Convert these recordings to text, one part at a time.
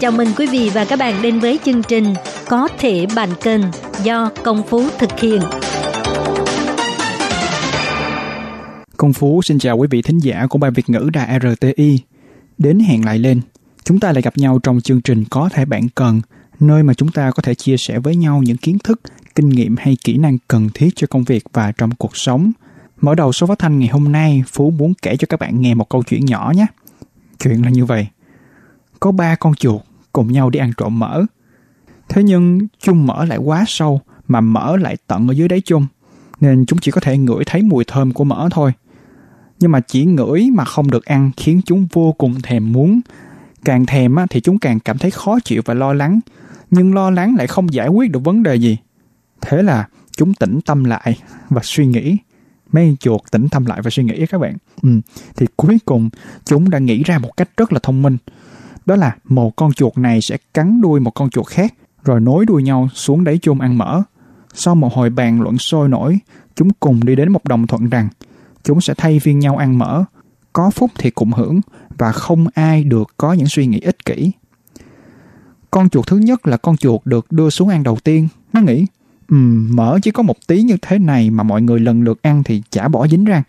Chào mừng quý vị và các bạn đến với chương trình Có thể bàn kênh do Công Phú thực hiện. Công Phú xin chào quý vị thính giả của Ban Việt ngữ Đài RTI. Đến hẹn lại lên, chúng ta lại gặp nhau trong chương trình Có thể bạn cần, nơi mà chúng ta có thể chia sẻ với nhau những kiến thức, kinh nghiệm hay kỹ năng cần thiết cho công việc và trong cuộc sống. Mở đầu số phát thanh ngày hôm nay, Phú muốn kể cho các bạn nghe một câu chuyện nhỏ nhé. Chuyện là như vậy. Có ba con chuột cùng nhau đi ăn trộm mỡ. Thế nhưng chung mỡ lại quá sâu mà mỡ lại tận ở dưới đáy chung, nên chúng chỉ có thể ngửi thấy mùi thơm của mỡ thôi. Nhưng mà chỉ ngửi mà không được ăn khiến chúng vô cùng thèm muốn. Càng thèm thì chúng càng cảm thấy khó chịu và lo lắng, nhưng lo lắng lại không giải quyết được vấn đề gì. Thế là chúng tĩnh tâm lại và suy nghĩ. Mấy chuột tĩnh tâm lại và suy nghĩ các bạn. Ừ, thì cuối cùng chúng đã nghĩ ra một cách rất là thông minh. Đó là một con chuột này sẽ cắn đuôi một con chuột khác rồi nối đuôi nhau xuống đáy chôn ăn mỡ. Sau một hồi bàn luận sôi nổi, chúng cùng đi đến một đồng thuận rằng chúng sẽ thay phiên nhau ăn mỡ, có phúc thì cùng hưởng và không ai được có những suy nghĩ ích kỷ. Con chuột thứ nhất là con chuột được đưa xuống ăn đầu tiên. Nó nghĩ, ừm, mỡ chỉ có một tí như thế này mà mọi người lần lượt ăn thì chả bỏ dính ra.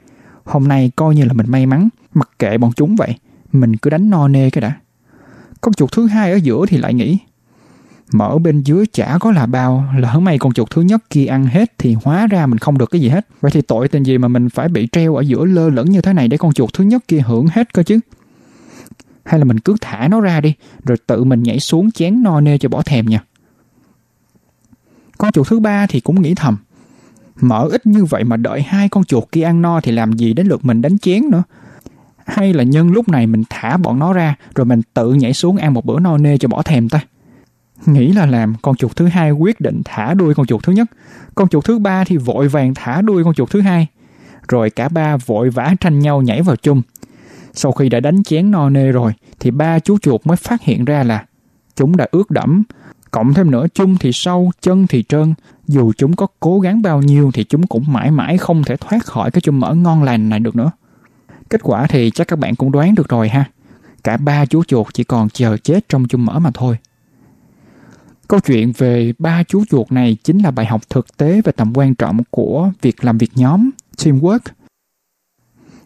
Hôm nay coi như là mình may mắn, mặc kệ bọn chúng vậy, mình cứ đánh no nê cái đã. Con chuột thứ hai ở giữa thì lại nghĩ, mỡ bên dưới chả có là bao, lỡ may con chuột thứ nhất kia ăn hết thì hóa ra mình không được cái gì hết. Vậy thì tội tình gì mà mình phải bị treo ở giữa lơ lửng như thế này để con chuột thứ nhất kia hưởng hết cơ chứ? Hay là mình cứ thả nó ra đi, rồi tự mình nhảy xuống chén no nê cho bỏ thèm nha. Con chuột thứ ba thì cũng nghĩ thầm, mỡ ít như vậy mà đợi hai con chuột kia ăn no thì làm gì đến lượt mình đánh chén nữa. Hay là nhân lúc này mình thả bọn nó ra rồi mình tự nhảy xuống ăn một bữa no nê cho bỏ thèm ta. Nghĩ là làm, con chuột thứ hai quyết định thả đuôi con chuột thứ nhất. Con chuột thứ ba thì vội vàng thả đuôi con chuột thứ hai. Rồi cả ba vội vã tranh nhau nhảy vào chung. Sau khi đã đánh chén no nê rồi, thì ba chú chuột mới phát hiện ra là chúng đã ướt đẫm. Cộng thêm nữa chung thì sâu, chân thì trơn. Dù chúng có cố gắng bao nhiêu thì chúng cũng mãi mãi không thể thoát khỏi cái chung mỡ ngon lành này được nữa. Kết quả thì chắc các bạn cũng đoán được rồi ha. Cả ba chú chuột chỉ còn chờ chết trong chung mỡ mà thôi. Câu chuyện về ba chú chuột này chính là bài học thực tế về tầm quan trọng của việc làm việc nhóm, teamwork.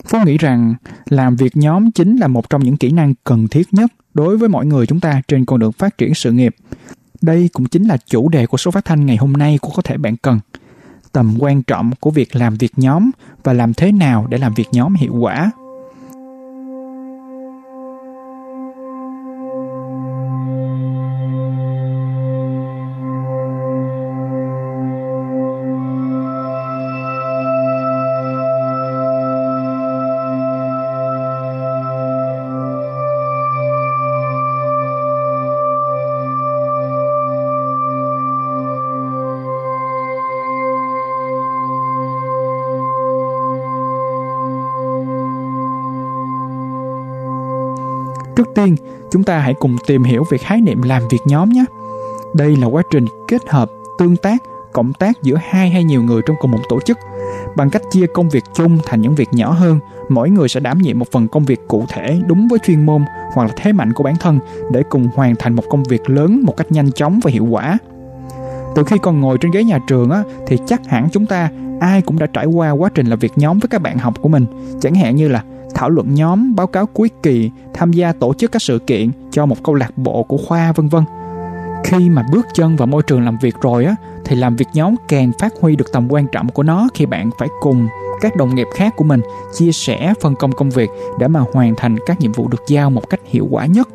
Phú nghĩ rằng làm việc nhóm chính là một trong những kỹ năng cần thiết nhất đối với mọi người chúng ta trên con đường phát triển sự nghiệp. Đây cũng chính là chủ đề của số phát thanh ngày hôm nay của Có thể bạn cần. Tầm quan trọng của việc làm việc nhóm và làm thế nào để làm việc nhóm hiệu quả. Tiên, chúng ta hãy cùng tìm hiểu về khái niệm làm việc nhóm nhé. Đây là quá trình kết hợp, tương tác, cộng tác giữa hai hay nhiều người trong cùng một tổ chức. Bằng cách chia công việc chung thành những việc nhỏ hơn, mỗi người sẽ đảm nhiệm một phần công việc cụ thể đúng với chuyên môn hoặc là thế mạnh của bản thân để cùng hoàn thành một công việc lớn một cách nhanh chóng và hiệu quả. Từ khi còn ngồi trên ghế nhà trường á, thì chắc hẳn chúng ta ai cũng đã trải qua quá trình làm việc nhóm với các bạn học của mình. Chẳng hạn như là thảo luận nhóm, báo cáo cuối kỳ, tham gia tổ chức các sự kiện cho một câu lạc bộ của khoa vân vân. Khi mà bước chân vào môi trường làm việc rồi á thì làm việc nhóm càng phát huy được tầm quan trọng của nó khi bạn phải cùng các đồng nghiệp khác của mình chia sẻ phân công công việc để mà hoàn thành các nhiệm vụ được giao một cách hiệu quả nhất.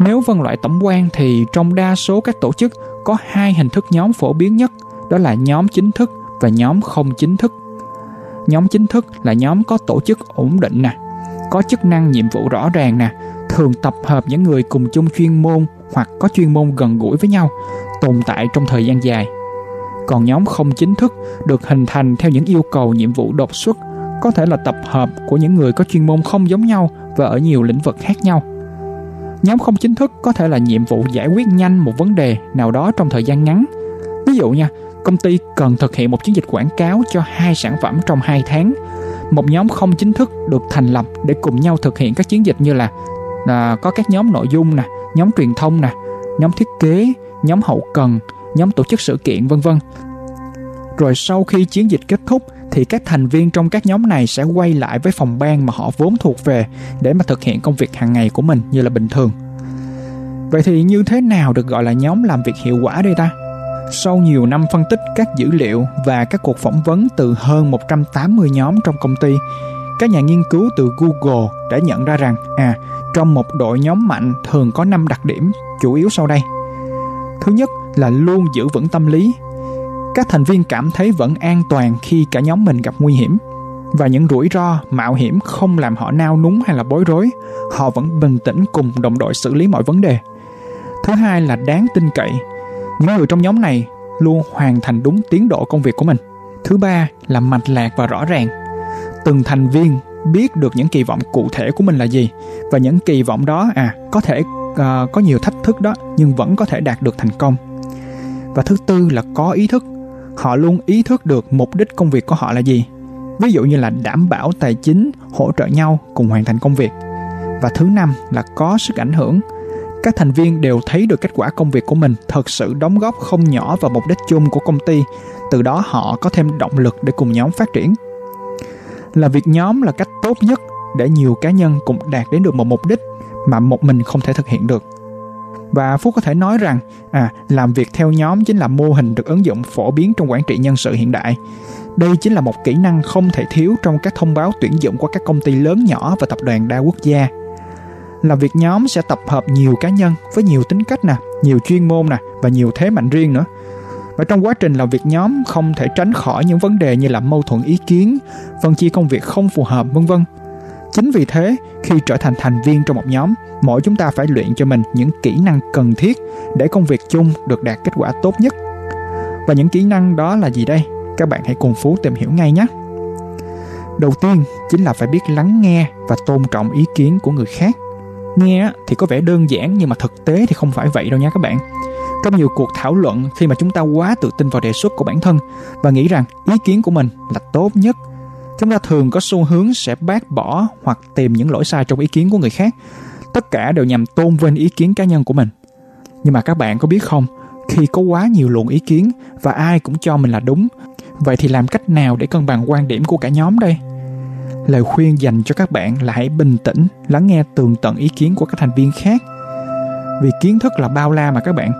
Nếu phân loại tổng quan thì trong đa số các tổ chức có hai hình thức nhóm phổ biến nhất, đó là nhóm chính thức và nhóm không chính thức. Nhóm chính thức là nhóm có tổ chức ổn định nè, có chức năng nhiệm vụ rõ ràng nè, thường tập hợp những người cùng chung chuyên môn hoặc có chuyên môn gần gũi với nhau, tồn tại trong thời gian dài. Còn nhóm không chính thức được hình thành theo những yêu cầu nhiệm vụ đột xuất, có thể là tập hợp của những người có chuyên môn không giống nhau và ở nhiều lĩnh vực khác nhau. Nhóm không chính thức có thể là nhiệm vụ giải quyết nhanh một vấn đề nào đó trong thời gian ngắn. Ví dụ nha, công ty cần thực hiện một chiến dịch quảng cáo cho hai sản phẩm trong 2 tháng. Một nhóm không chính thức được thành lập để cùng nhau thực hiện các chiến dịch như là là có các nhóm nội dung nè, nhóm truyền thông nè, nhóm thiết kế, nhóm hậu cần, nhóm tổ chức sự kiện vân vân. Rồi sau khi chiến dịch kết thúc thì các thành viên trong các nhóm này sẽ quay lại với phòng ban mà họ vốn thuộc về để mà thực hiện công việc hàng ngày của mình như là bình thường. Vậy thì như thế nào được gọi là nhóm làm việc hiệu quả đây ta? Sau nhiều năm phân tích các dữ liệu và các cuộc phỏng vấn từ hơn 180 nhóm trong công ty, các nhà nghiên cứu từ Google đã nhận ra rằng à, trong một đội nhóm mạnh thường có 5 đặc điểm chủ yếu sau đây. Thứ nhất là luôn giữ vững tâm lý. Các thành viên cảm thấy vẫn an toàn khi cả nhóm mình gặp nguy hiểm và những rủi ro, mạo hiểm không làm họ nao núng hay là bối rối. Họ vẫn bình tĩnh cùng đồng đội xử lý mọi vấn đề. Thứ hai là đáng tin cậy. Những người trong nhóm này luôn hoàn thành đúng tiến độ công việc của mình. Thứ ba là mạch lạc và rõ ràng. Từng thành viên biết được những kỳ vọng cụ thể của mình là gì và những kỳ vọng đó à có thể à, có nhiều thách thức đó nhưng vẫn có thể đạt được thành công. Và thứ tư là có ý thức. Họ luôn ý thức được mục đích công việc của họ là gì. Ví dụ như là đảm bảo tài chính hỗ trợ nhau cùng hoàn thành công việc. Và thứ năm là có sức ảnh hưởng các thành viên đều thấy được kết quả công việc của mình thật sự đóng góp không nhỏ vào mục đích chung của công ty từ đó họ có thêm động lực để cùng nhóm phát triển là việc nhóm là cách tốt nhất để nhiều cá nhân cùng đạt đến được một mục đích mà một mình không thể thực hiện được. Và Phúc có thể nói rằng, à, làm việc theo nhóm chính là mô hình được ứng dụng phổ biến trong quản trị nhân sự hiện đại. Đây chính là một kỹ năng không thể thiếu trong các thông báo tuyển dụng của các công ty lớn nhỏ và tập đoàn đa quốc gia. Làm việc nhóm sẽ tập hợp nhiều cá nhân với nhiều tính cách nè, nhiều chuyên môn nè và nhiều thế mạnh riêng nữa. Và trong quá trình làm việc nhóm không thể tránh khỏi những vấn đề như là mâu thuẫn ý kiến phân chia công việc không phù hợp vân vân. Chính vì thế khi trở thành thành viên trong một nhóm mỗi chúng ta phải luyện cho mình những kỹ năng cần thiết để công việc chung được đạt kết quả tốt nhất. Và những kỹ năng đó là gì đây? Các bạn hãy cùng phú tìm hiểu ngay nhé. Đầu tiên chính là phải biết lắng nghe và tôn trọng ý kiến của người khác nghe thì có vẻ đơn giản nhưng mà thực tế thì không phải vậy đâu nha các bạn. Trong nhiều cuộc thảo luận khi mà chúng ta quá tự tin vào đề xuất của bản thân và nghĩ rằng ý kiến của mình là tốt nhất. Chúng ta thường có xu hướng sẽ bác bỏ hoặc tìm những lỗi sai trong ý kiến của người khác. Tất cả đều nhằm tôn vinh ý kiến cá nhân của mình. Nhưng mà các bạn có biết không, khi có quá nhiều luồng ý kiến và ai cũng cho mình là đúng, vậy thì làm cách nào để cân bằng quan điểm của cả nhóm đây? Lời khuyên dành cho các bạn là hãy bình tĩnh lắng nghe tường tận ý kiến của các thành viên khác vì kiến thức là bao la mà các bạn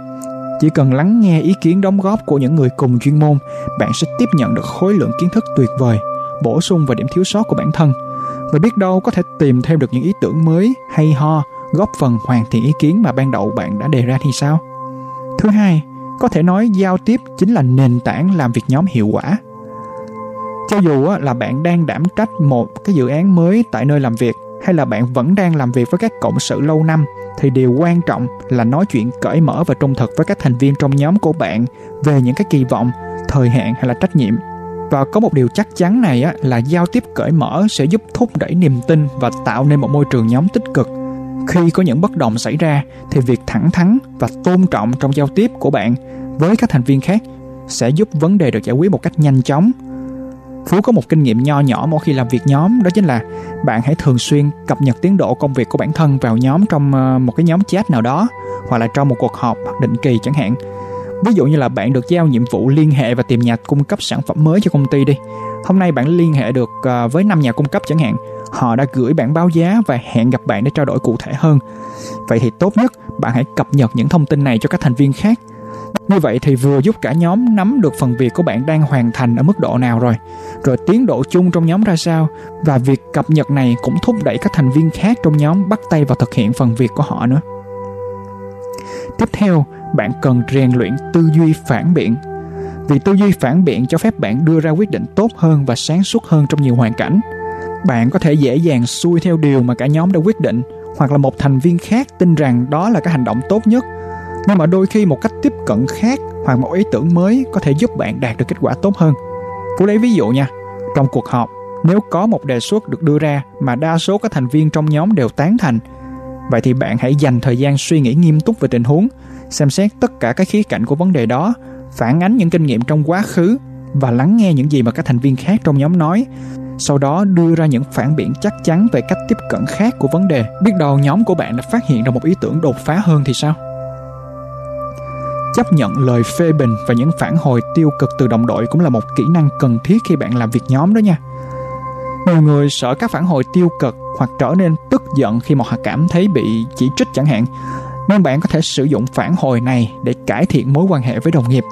chỉ cần lắng nghe ý kiến đóng góp của những người cùng chuyên môn, bạn sẽ tiếp nhận được khối lượng kiến thức tuyệt vời, bổ sung vào điểm thiếu sót của bản thân. Và biết đâu có thể tìm thêm được những ý tưởng mới, hay ho, góp phần hoàn thiện ý kiến mà ban đầu bạn đã đề ra thì sao? Thứ hai, có thể nói giao tiếp chính là nền tảng làm việc nhóm hiệu quả. Cho dù là bạn đang đảm trách một cái dự án mới tại nơi làm việc hay là bạn vẫn đang làm việc với các cộng sự lâu năm thì điều quan trọng là nói chuyện cởi mở và trung thực với các thành viên trong nhóm của bạn về những cái kỳ vọng, thời hạn hay là trách nhiệm. Và có một điều chắc chắn này á, là giao tiếp cởi mở sẽ giúp thúc đẩy niềm tin và tạo nên một môi trường nhóm tích cực. Khi có những bất đồng xảy ra thì việc thẳng thắn và tôn trọng trong giao tiếp của bạn với các thành viên khác sẽ giúp vấn đề được giải quyết một cách nhanh chóng Phú có một kinh nghiệm nho nhỏ mỗi khi làm việc nhóm, đó chính là bạn hãy thường xuyên cập nhật tiến độ công việc của bản thân vào nhóm trong ờ, một cái nhóm chat nào đó, hoặc là trong một cuộc họp định kỳ chẳng hạn. Ví dụ như là bạn được giao nhiệm vụ liên hệ và tìm nhà cung cấp sản phẩm mới cho công ty đi. Hôm nay bạn liên hệ được ờ, với 5 nhà cung cấp chẳng hạn. Họ đã gửi bản báo giá và hẹn gặp bạn để trao đổi cụ thể hơn. Vậy thì tốt nhất bạn hãy cập nhật những thông tin này cho các thành viên khác như vậy thì vừa giúp cả nhóm nắm được phần việc của bạn đang hoàn thành ở mức độ nào rồi, rồi tiến độ chung trong nhóm ra sao và việc cập nhật này cũng thúc đẩy các thành viên khác trong nhóm bắt tay vào thực hiện phần việc của họ nữa. Tiếp theo, bạn cần rèn luyện tư duy phản biện. Vì tư duy phản biện cho phép bạn đưa ra quyết định tốt hơn và sáng suốt hơn trong nhiều hoàn cảnh. Bạn có thể dễ dàng xuôi theo điều mà cả nhóm đã quyết định hoặc là một thành viên khác tin rằng đó là cái hành động tốt nhất. Nhưng mà đôi khi một cách tiếp cận khác hoặc một ý tưởng mới có thể giúp bạn đạt được kết quả tốt hơn. Cô lấy ví dụ nha, trong cuộc họp, nếu có một đề xuất được đưa ra mà đa số các thành viên trong nhóm đều tán thành, vậy thì bạn hãy dành thời gian suy nghĩ nghiêm túc về tình huống, xem xét tất cả các khía cạnh của vấn đề đó, phản ánh những kinh nghiệm trong quá khứ và lắng nghe những gì mà các thành viên khác trong nhóm nói. Sau đó đưa ra những phản biện chắc chắn về cách tiếp cận khác của vấn đề. Biết đâu nhóm của bạn đã phát hiện ra một ý tưởng đột phá hơn thì sao? Chấp nhận lời phê bình và những phản hồi tiêu cực từ đồng đội cũng là một kỹ năng cần thiết khi bạn làm việc nhóm đó nha. Nhiều người sợ các phản hồi tiêu cực hoặc trở nên tức giận khi mà họ cảm thấy bị chỉ trích chẳng hạn, nên bạn có thể sử dụng phản hồi này để cải thiện mối quan hệ với đồng nghiệp.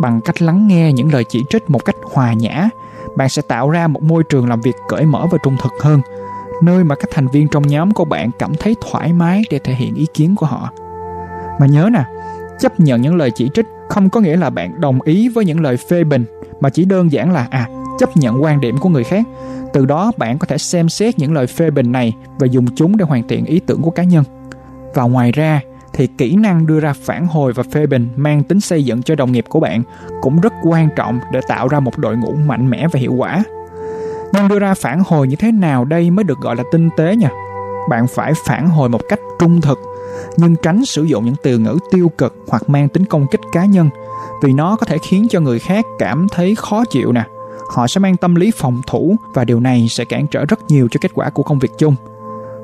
Bằng cách lắng nghe những lời chỉ trích một cách hòa nhã, bạn sẽ tạo ra một môi trường làm việc cởi mở và trung thực hơn, nơi mà các thành viên trong nhóm của bạn cảm thấy thoải mái để thể hiện ý kiến của họ. Mà nhớ nè chấp nhận những lời chỉ trích không có nghĩa là bạn đồng ý với những lời phê bình mà chỉ đơn giản là à chấp nhận quan điểm của người khác từ đó bạn có thể xem xét những lời phê bình này và dùng chúng để hoàn thiện ý tưởng của cá nhân và ngoài ra thì kỹ năng đưa ra phản hồi và phê bình mang tính xây dựng cho đồng nghiệp của bạn cũng rất quan trọng để tạo ra một đội ngũ mạnh mẽ và hiệu quả. Nhưng đưa ra phản hồi như thế nào đây mới được gọi là tinh tế nha? Bạn phải phản hồi một cách trung thực, nhưng tránh sử dụng những từ ngữ tiêu cực hoặc mang tính công kích cá nhân, vì nó có thể khiến cho người khác cảm thấy khó chịu nè. Họ sẽ mang tâm lý phòng thủ và điều này sẽ cản trở rất nhiều cho kết quả của công việc chung.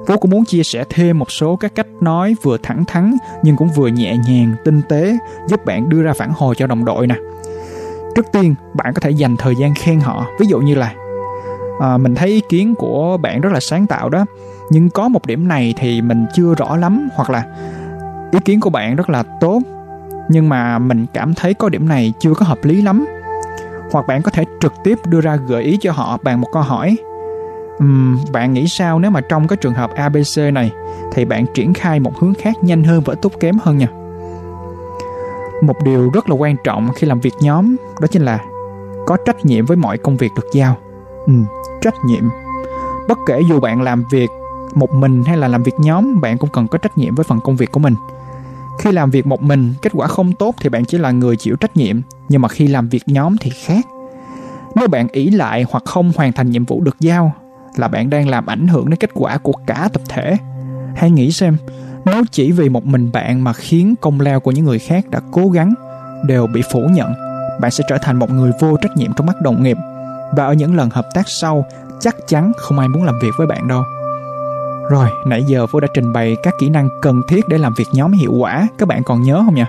Phố cũng muốn chia sẻ thêm một số các cách nói vừa thẳng thắn nhưng cũng vừa nhẹ nhàng, tinh tế giúp bạn đưa ra phản hồi cho đồng đội nè. Trước tiên, bạn có thể dành thời gian khen họ. Ví dụ như là à, mình thấy ý kiến của bạn rất là sáng tạo đó, nhưng có một điểm này thì mình chưa rõ lắm hoặc là ý kiến của bạn rất là tốt nhưng mà mình cảm thấy có điểm này chưa có hợp lý lắm hoặc bạn có thể trực tiếp đưa ra gợi ý cho họ bằng một câu hỏi Uhm, bạn nghĩ sao nếu mà trong cái trường hợp ABC này thì bạn triển khai một hướng khác nhanh hơn và tốt kém hơn nha. Một điều rất là quan trọng khi làm việc nhóm đó chính là có trách nhiệm với mọi công việc được giao. Ừ, trách nhiệm. Bất kể dù bạn làm việc một mình hay là làm việc nhóm, bạn cũng cần có trách nhiệm với phần công việc của mình. Khi làm việc một mình, kết quả không tốt thì bạn chỉ là người chịu trách nhiệm, nhưng mà khi làm việc nhóm thì khác. Nếu bạn ý lại hoặc không hoàn thành nhiệm vụ được giao là bạn đang làm ảnh hưởng đến kết quả của cả tập thể hãy nghĩ xem nếu chỉ vì một mình bạn mà khiến công lao của những người khác đã cố gắng đều bị phủ nhận bạn sẽ trở thành một người vô trách nhiệm trong mắt đồng nghiệp và ở những lần hợp tác sau chắc chắn không ai muốn làm việc với bạn đâu rồi nãy giờ Phú đã trình bày các kỹ năng cần thiết để làm việc nhóm hiệu quả các bạn còn nhớ không nhỉ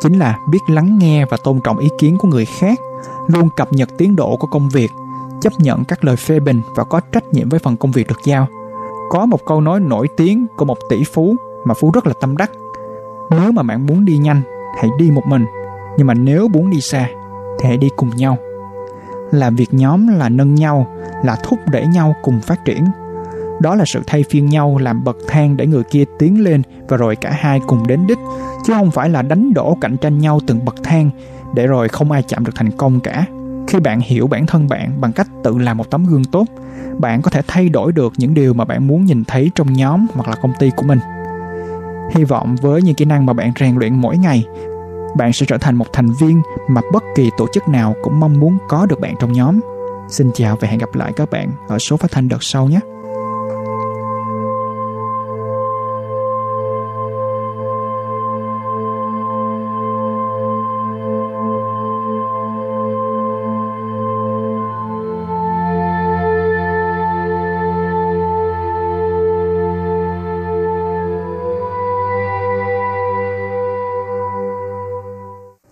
chính là biết lắng nghe và tôn trọng ý kiến của người khác luôn cập nhật tiến độ của công việc chấp nhận các lời phê bình và có trách nhiệm với phần công việc được giao. Có một câu nói nổi tiếng của một tỷ phú mà Phú rất là tâm đắc. Nếu mà bạn muốn đi nhanh, hãy đi một mình. Nhưng mà nếu muốn đi xa, thì hãy đi cùng nhau. Làm việc nhóm là nâng nhau, là thúc đẩy nhau cùng phát triển. Đó là sự thay phiên nhau làm bậc thang để người kia tiến lên và rồi cả hai cùng đến đích, chứ không phải là đánh đổ cạnh tranh nhau từng bậc thang để rồi không ai chạm được thành công cả. Khi bạn hiểu bản thân bạn bằng cách tự làm một tấm gương tốt bạn có thể thay đổi được những điều mà bạn muốn nhìn thấy trong nhóm hoặc là công ty của mình. Hy vọng với những kỹ năng mà bạn rèn luyện mỗi ngày bạn sẽ trở thành một thành viên mà bất kỳ tổ chức nào cũng mong muốn có được bạn trong nhóm. Xin chào và hẹn gặp lại các bạn ở số phát thanh đợt sau nhé!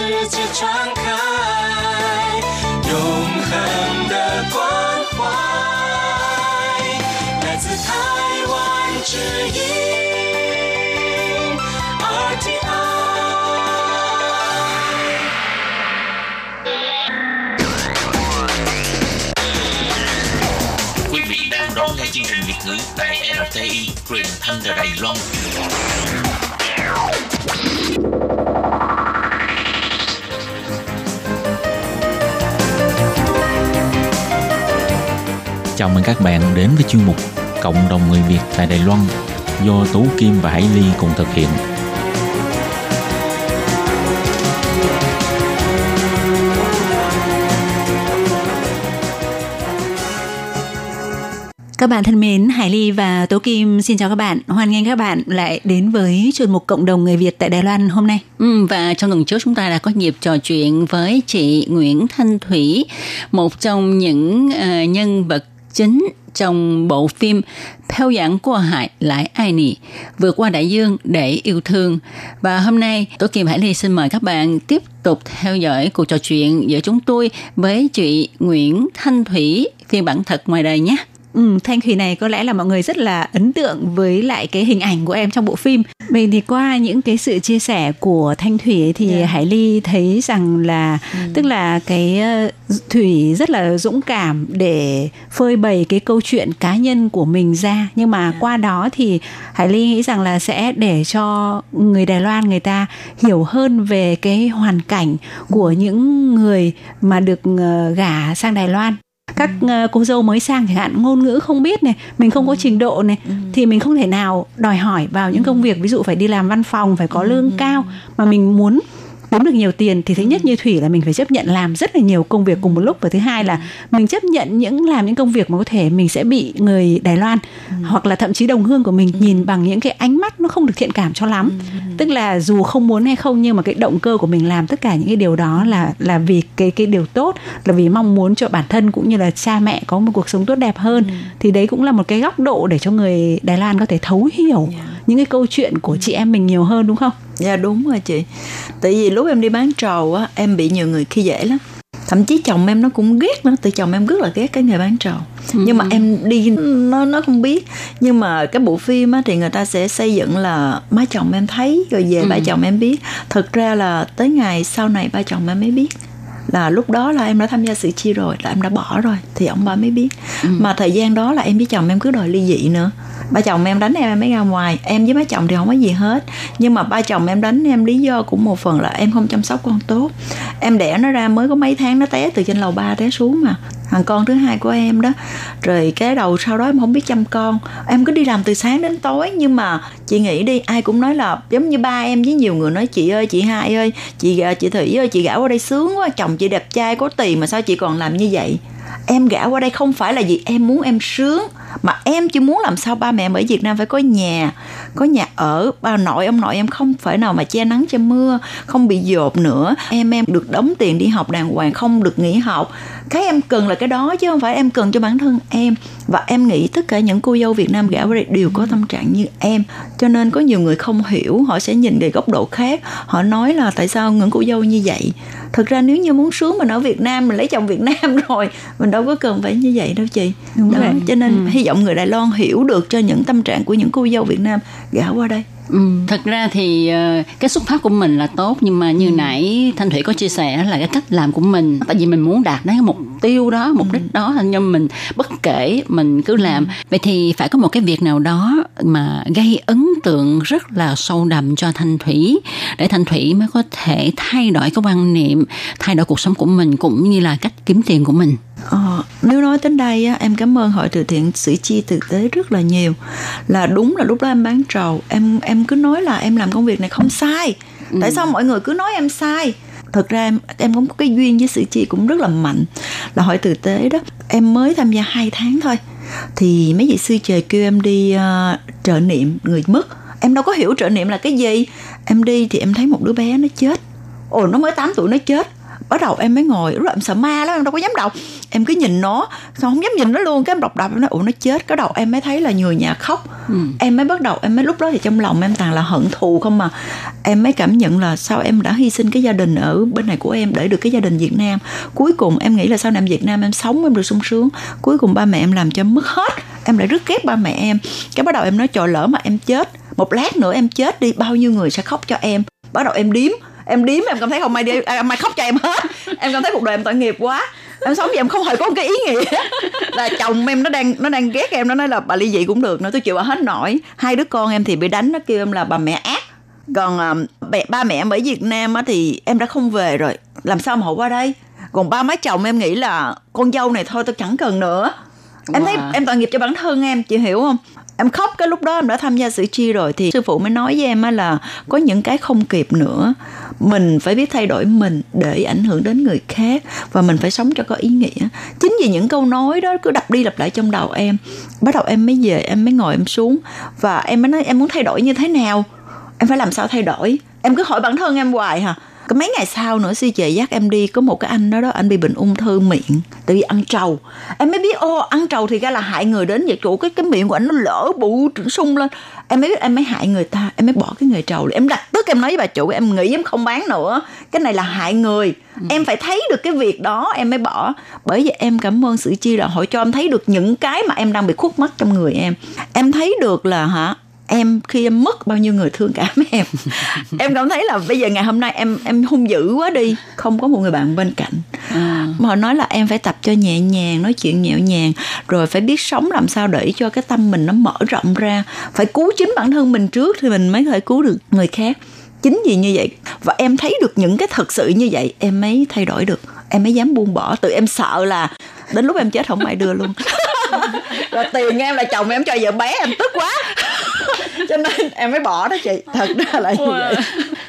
世界传开永恒的关怀，来自台湾之音 RTI。Quý vị đang đón nghe chương trình Việt ngữ tại RTI truyền thanh từ Đài Loan. Chào mừng các bạn đến với chuyên mục Cộng đồng người Việt tại Đài Loan do Tú Kim và Hải Ly cùng thực hiện. Các bạn thân mến, Hải Ly và Tố Kim xin chào các bạn. Hoan nghênh các bạn lại đến với chuyên mục Cộng đồng người Việt tại Đài Loan hôm nay. Ừ, và trong tuần trước chúng ta đã có dịp trò chuyện với chị Nguyễn Thanh Thủy, một trong những uh, nhân vật chính trong bộ phim Theo dạng của Hải lại ai nì, vượt qua đại dương để yêu thương và hôm nay Tổ Kim Hải Ly xin mời các bạn tiếp tục theo dõi cuộc trò chuyện giữa chúng tôi với chị Nguyễn Thanh Thủy, phiên bản thật ngoài đời nhé. Ừ, Thanh Thủy này có lẽ là mọi người rất là ấn tượng với lại cái hình ảnh của em trong bộ phim. Mình thì qua những cái sự chia sẻ của Thanh Thủy ấy thì yeah. Hải Ly thấy rằng là ừ. tức là cái uh, Thủy rất là dũng cảm để phơi bày cái câu chuyện cá nhân của mình ra nhưng mà yeah. qua đó thì Hải Ly nghĩ rằng là sẽ để cho người Đài Loan người ta hiểu hơn về cái hoàn cảnh của những người mà được uh, gả sang Đài Loan các uh, cô dâu mới sang chẳng hạn ngôn ngữ không biết này mình không có trình độ này ừ. thì mình không thể nào đòi hỏi vào những công việc ví dụ phải đi làm văn phòng phải có lương cao mà mình muốn kiếm được nhiều tiền thì thứ nhất như thủy là mình phải chấp nhận làm rất là nhiều công việc cùng một lúc và thứ hai là mình chấp nhận những làm những công việc mà có thể mình sẽ bị người Đài Loan ừ. hoặc là thậm chí đồng hương của mình ừ. nhìn bằng những cái ánh mắt nó không được thiện cảm cho lắm ừ. tức là dù không muốn hay không nhưng mà cái động cơ của mình làm tất cả những cái điều đó là là vì cái cái điều tốt là vì mong muốn cho bản thân cũng như là cha mẹ có một cuộc sống tốt đẹp hơn ừ. thì đấy cũng là một cái góc độ để cho người Đài Loan có thể thấu hiểu yeah. Những cái câu chuyện của chị em mình nhiều hơn đúng không? Dạ đúng rồi chị. Tại vì lúc em đi bán trầu á Em bị nhiều người khi dễ lắm. Thậm chí chồng em nó cũng ghét nữa từ chồng em rất là ghét cái nghề bán trầu. Ừ. nhưng mà em đi nó nó không biết. Nhưng mà cái bộ phim á thì người ta sẽ xây dựng là má chồng em thấy rồi về ừ. ba chồng em biết. Thực ra là tới ngày sau này ba chồng em mới biết là lúc đó là em đã tham gia sự chi rồi là em đã bỏ rồi thì ông ba mới biết. Ừ. mà thời gian đó là em với chồng em cứ đòi ly dị nữa. Ba chồng em đánh em em mới ra ngoài. Em với ba chồng thì không có gì hết. Nhưng mà ba chồng em đánh em lý do cũng một phần là em không chăm sóc con tốt. Em đẻ nó ra mới có mấy tháng nó té từ trên lầu ba té xuống mà thằng con thứ hai của em đó. Rồi cái đầu sau đó em không biết chăm con. Em cứ đi làm từ sáng đến tối. Nhưng mà chị nghĩ đi, ai cũng nói là giống như ba em với nhiều người nói, chị ơi, chị hai ơi, chị chị thủy ơi, chị gả qua đây sướng quá, chồng chị đẹp trai có tiền mà sao chị còn làm như vậy? Em gả qua đây không phải là vì em muốn em sướng mà em chỉ muốn làm sao ba mẹ em ở Việt Nam phải có nhà có nhà ở. Bà nội, ông nội em không phải nào mà che nắng che mưa, không bị dột nữa. Em em được đóng tiền đi học đàng hoàng, không được nghỉ học. Cái em cần là cái đó chứ không phải em cần cho bản thân em và em nghĩ tất cả những cô dâu Việt Nam gả qua đây đều có tâm trạng như em. Cho nên có nhiều người không hiểu họ sẽ nhìn về góc độ khác. Họ nói là tại sao những cô dâu như vậy? Thực ra nếu như muốn sướng mình ở Việt Nam mình lấy chồng Việt Nam rồi mình đâu có cần phải như vậy đâu chị. Đúng đó, rồi. cho nên ừ. hy vọng người Đài Loan hiểu được cho những tâm trạng của những cô dâu Việt Nam gả qua đây Ừ. Thật ra thì uh, cái xuất phát của mình là tốt nhưng mà như ừ. nãy Thanh Thủy có chia sẻ là cái cách làm của mình tại vì mình muốn đạt đến cái mục tiêu đó mục ừ. đích đó nhưng mình bất kể mình cứ làm ừ. vậy thì phải có một cái việc nào đó mà gây ấn tượng rất là sâu đậm cho Thanh Thủy để Thanh Thủy mới có thể thay đổi cái quan niệm thay đổi cuộc sống của mình cũng như là cách kiếm tiền của mình Ờ, nếu nói đến đây á, em cảm ơn hội từ thiện sĩ chi thực tế rất là nhiều. Là đúng là lúc đó em bán trầu. Em em cứ nói là em làm công việc này không sai. Ừ. tại sao mọi người cứ nói em sai? Thật ra em em có một cái duyên với sự chi cũng rất là mạnh. Là hội tử tế đó em mới tham gia hai tháng thôi. Thì mấy vị sư trời kêu em đi uh, trợ niệm người mất. Em đâu có hiểu trợ niệm là cái gì. Em đi thì em thấy một đứa bé nó chết. Ồ nó mới 8 tuổi nó chết bắt đầu em mới ngồi. Lúc em sợ ma lắm em đâu có dám đọc. Em cứ nhìn nó xong không dám nhìn nó luôn. Cái em đọc đọc em nói ủa nó chết. Cái đầu em mới thấy là người nhà khóc. Ừ. em mới bắt đầu em mới lúc đó thì trong lòng em toàn là hận thù không mà em mới cảm nhận là sao em đã hy sinh cái gia đình ở bên này của em để được cái gia đình Việt Nam. Cuối cùng em nghĩ là sau này Việt Nam em sống em được sung sướng. Cuối cùng ba mẹ em làm cho em mất hết. Em lại rất ghét ba mẹ em. Cái bắt đầu em nói trời lỡ mà em chết một lát nữa em chết đi bao nhiêu người sẽ khóc cho em. Bắt đầu em điếm em điếm em cảm thấy không ai đi à, mai khóc cho em hết. Em cảm thấy cuộc đời em tội nghiệp quá. Em sống vậy em không hề có một cái ý nghĩa. Là chồng em nó đang nó đang ghét em nó nói là bà ly dị cũng được nữa tôi chịu bà hết nổi. Hai đứa con em thì bị đánh nó kêu em là bà mẹ ác. Còn à, mẹ ba mẹ em ở Việt Nam á, thì em đã không về rồi. Làm sao mà họ qua đây? Còn ba má chồng em nghĩ là con dâu này thôi tôi chẳng cần nữa em thấy em tội nghiệp cho bản thân em chị hiểu không? Em khóc cái lúc đó em đã tham gia sự chi rồi thì sư phụ mới nói với em là có những cái không kịp nữa. Mình phải biết thay đổi mình để ảnh hưởng đến người khác và mình phải sống cho có ý nghĩa. Chính vì những câu nói đó cứ đập đi lặp lại trong đầu em. Bắt đầu em mới về em mới ngồi em xuống và em mới nói em muốn thay đổi như thế nào? Em phải làm sao thay đổi? Em cứ hỏi bản thân em hoài hả có mấy ngày sau nữa si chị dắt em đi có một cái anh đó đó anh bị bệnh ung thư miệng tại vì ăn trầu. Em mới biết ô ăn trầu thì ra là hại người đến vậy chủ cái cái miệng của anh nó lỡ bụ sung lên. Em mới biết em mới hại người ta em mới bỏ cái nghề trầu. Em đặt tức em nói với bà chủ em nghĩ em không bán nữa cái này là hại người. Ừ. em phải thấy được cái việc đó em mới bỏ. Bởi vì em cảm ơn sự chi là hội cho em thấy được những cái mà em đang bị khuất mắt trong người em. Em thấy được là hả em khi em mất bao nhiêu người thương cảm em. Em cảm thấy là bây giờ ngày hôm nay em em hung dữ quá đi không có một người bạn bên cạnh. À. mà họ nói là em phải tập cho nhẹ nhàng nói chuyện nhẹ nhàng rồi phải biết sống làm sao để cho cái tâm mình nó mở rộng ra. Phải cứu chính bản thân mình trước thì mình mới có thể cứu được người khác. Chính vì như vậy và em thấy được những cái thật sự như vậy em mới thay đổi được. Em mới dám buông bỏ. Tự em sợ là đến lúc em chết không ai đưa luôn. Rồi tiền em là chồng em cho vợ bé em tức quá. Cho nên em mới bỏ đó chị. Thật ra là như vậy.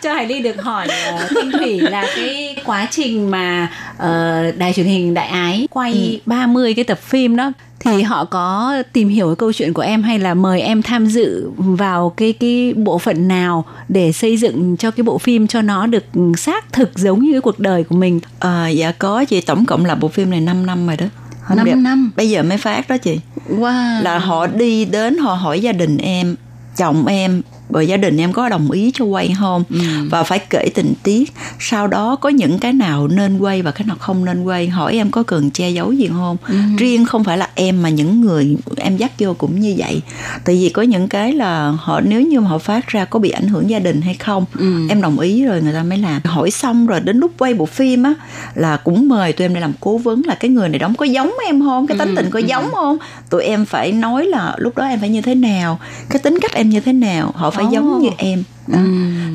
cho hải ly được hỏi uh, thanh thủy là cái quá trình mà uh, đài truyền hình đại ái quay ừ. 30 cái tập phim đó thì họ có tìm hiểu cái câu chuyện của em hay là mời em tham dự vào cái cái bộ phận nào để xây dựng cho cái bộ phim cho nó được xác thực giống như cái cuộc đời của mình? À, dạ có chị. Tổng cộng là bộ phim này 5 năm rồi đó Không 5 đẹp. năm bây giờ mới phát đó chị wow. là họ đi đến họ hỏi gia đình em chồng em bởi gia đình em có đồng ý cho quay không ừ. và phải kể tình tiết sau đó có những cái nào nên quay và cái nào không nên quay hỏi em có cần che giấu gì không ừ. riêng không phải là em mà những người em dắt vô cũng như vậy tại vì có những cái là họ nếu như mà họ phát ra có bị ảnh hưởng gia đình hay không ừ. em đồng ý rồi người ta mới làm hỏi xong rồi đến lúc quay bộ phim á là cũng mời tụi em để làm cố vấn là cái người này đóng có giống em không cái tính ừ. tình có ừ. giống không tụi em phải nói là lúc đó em phải như thế nào cái tính cách em như thế nào họ phải phải giống như em đó. Ừ.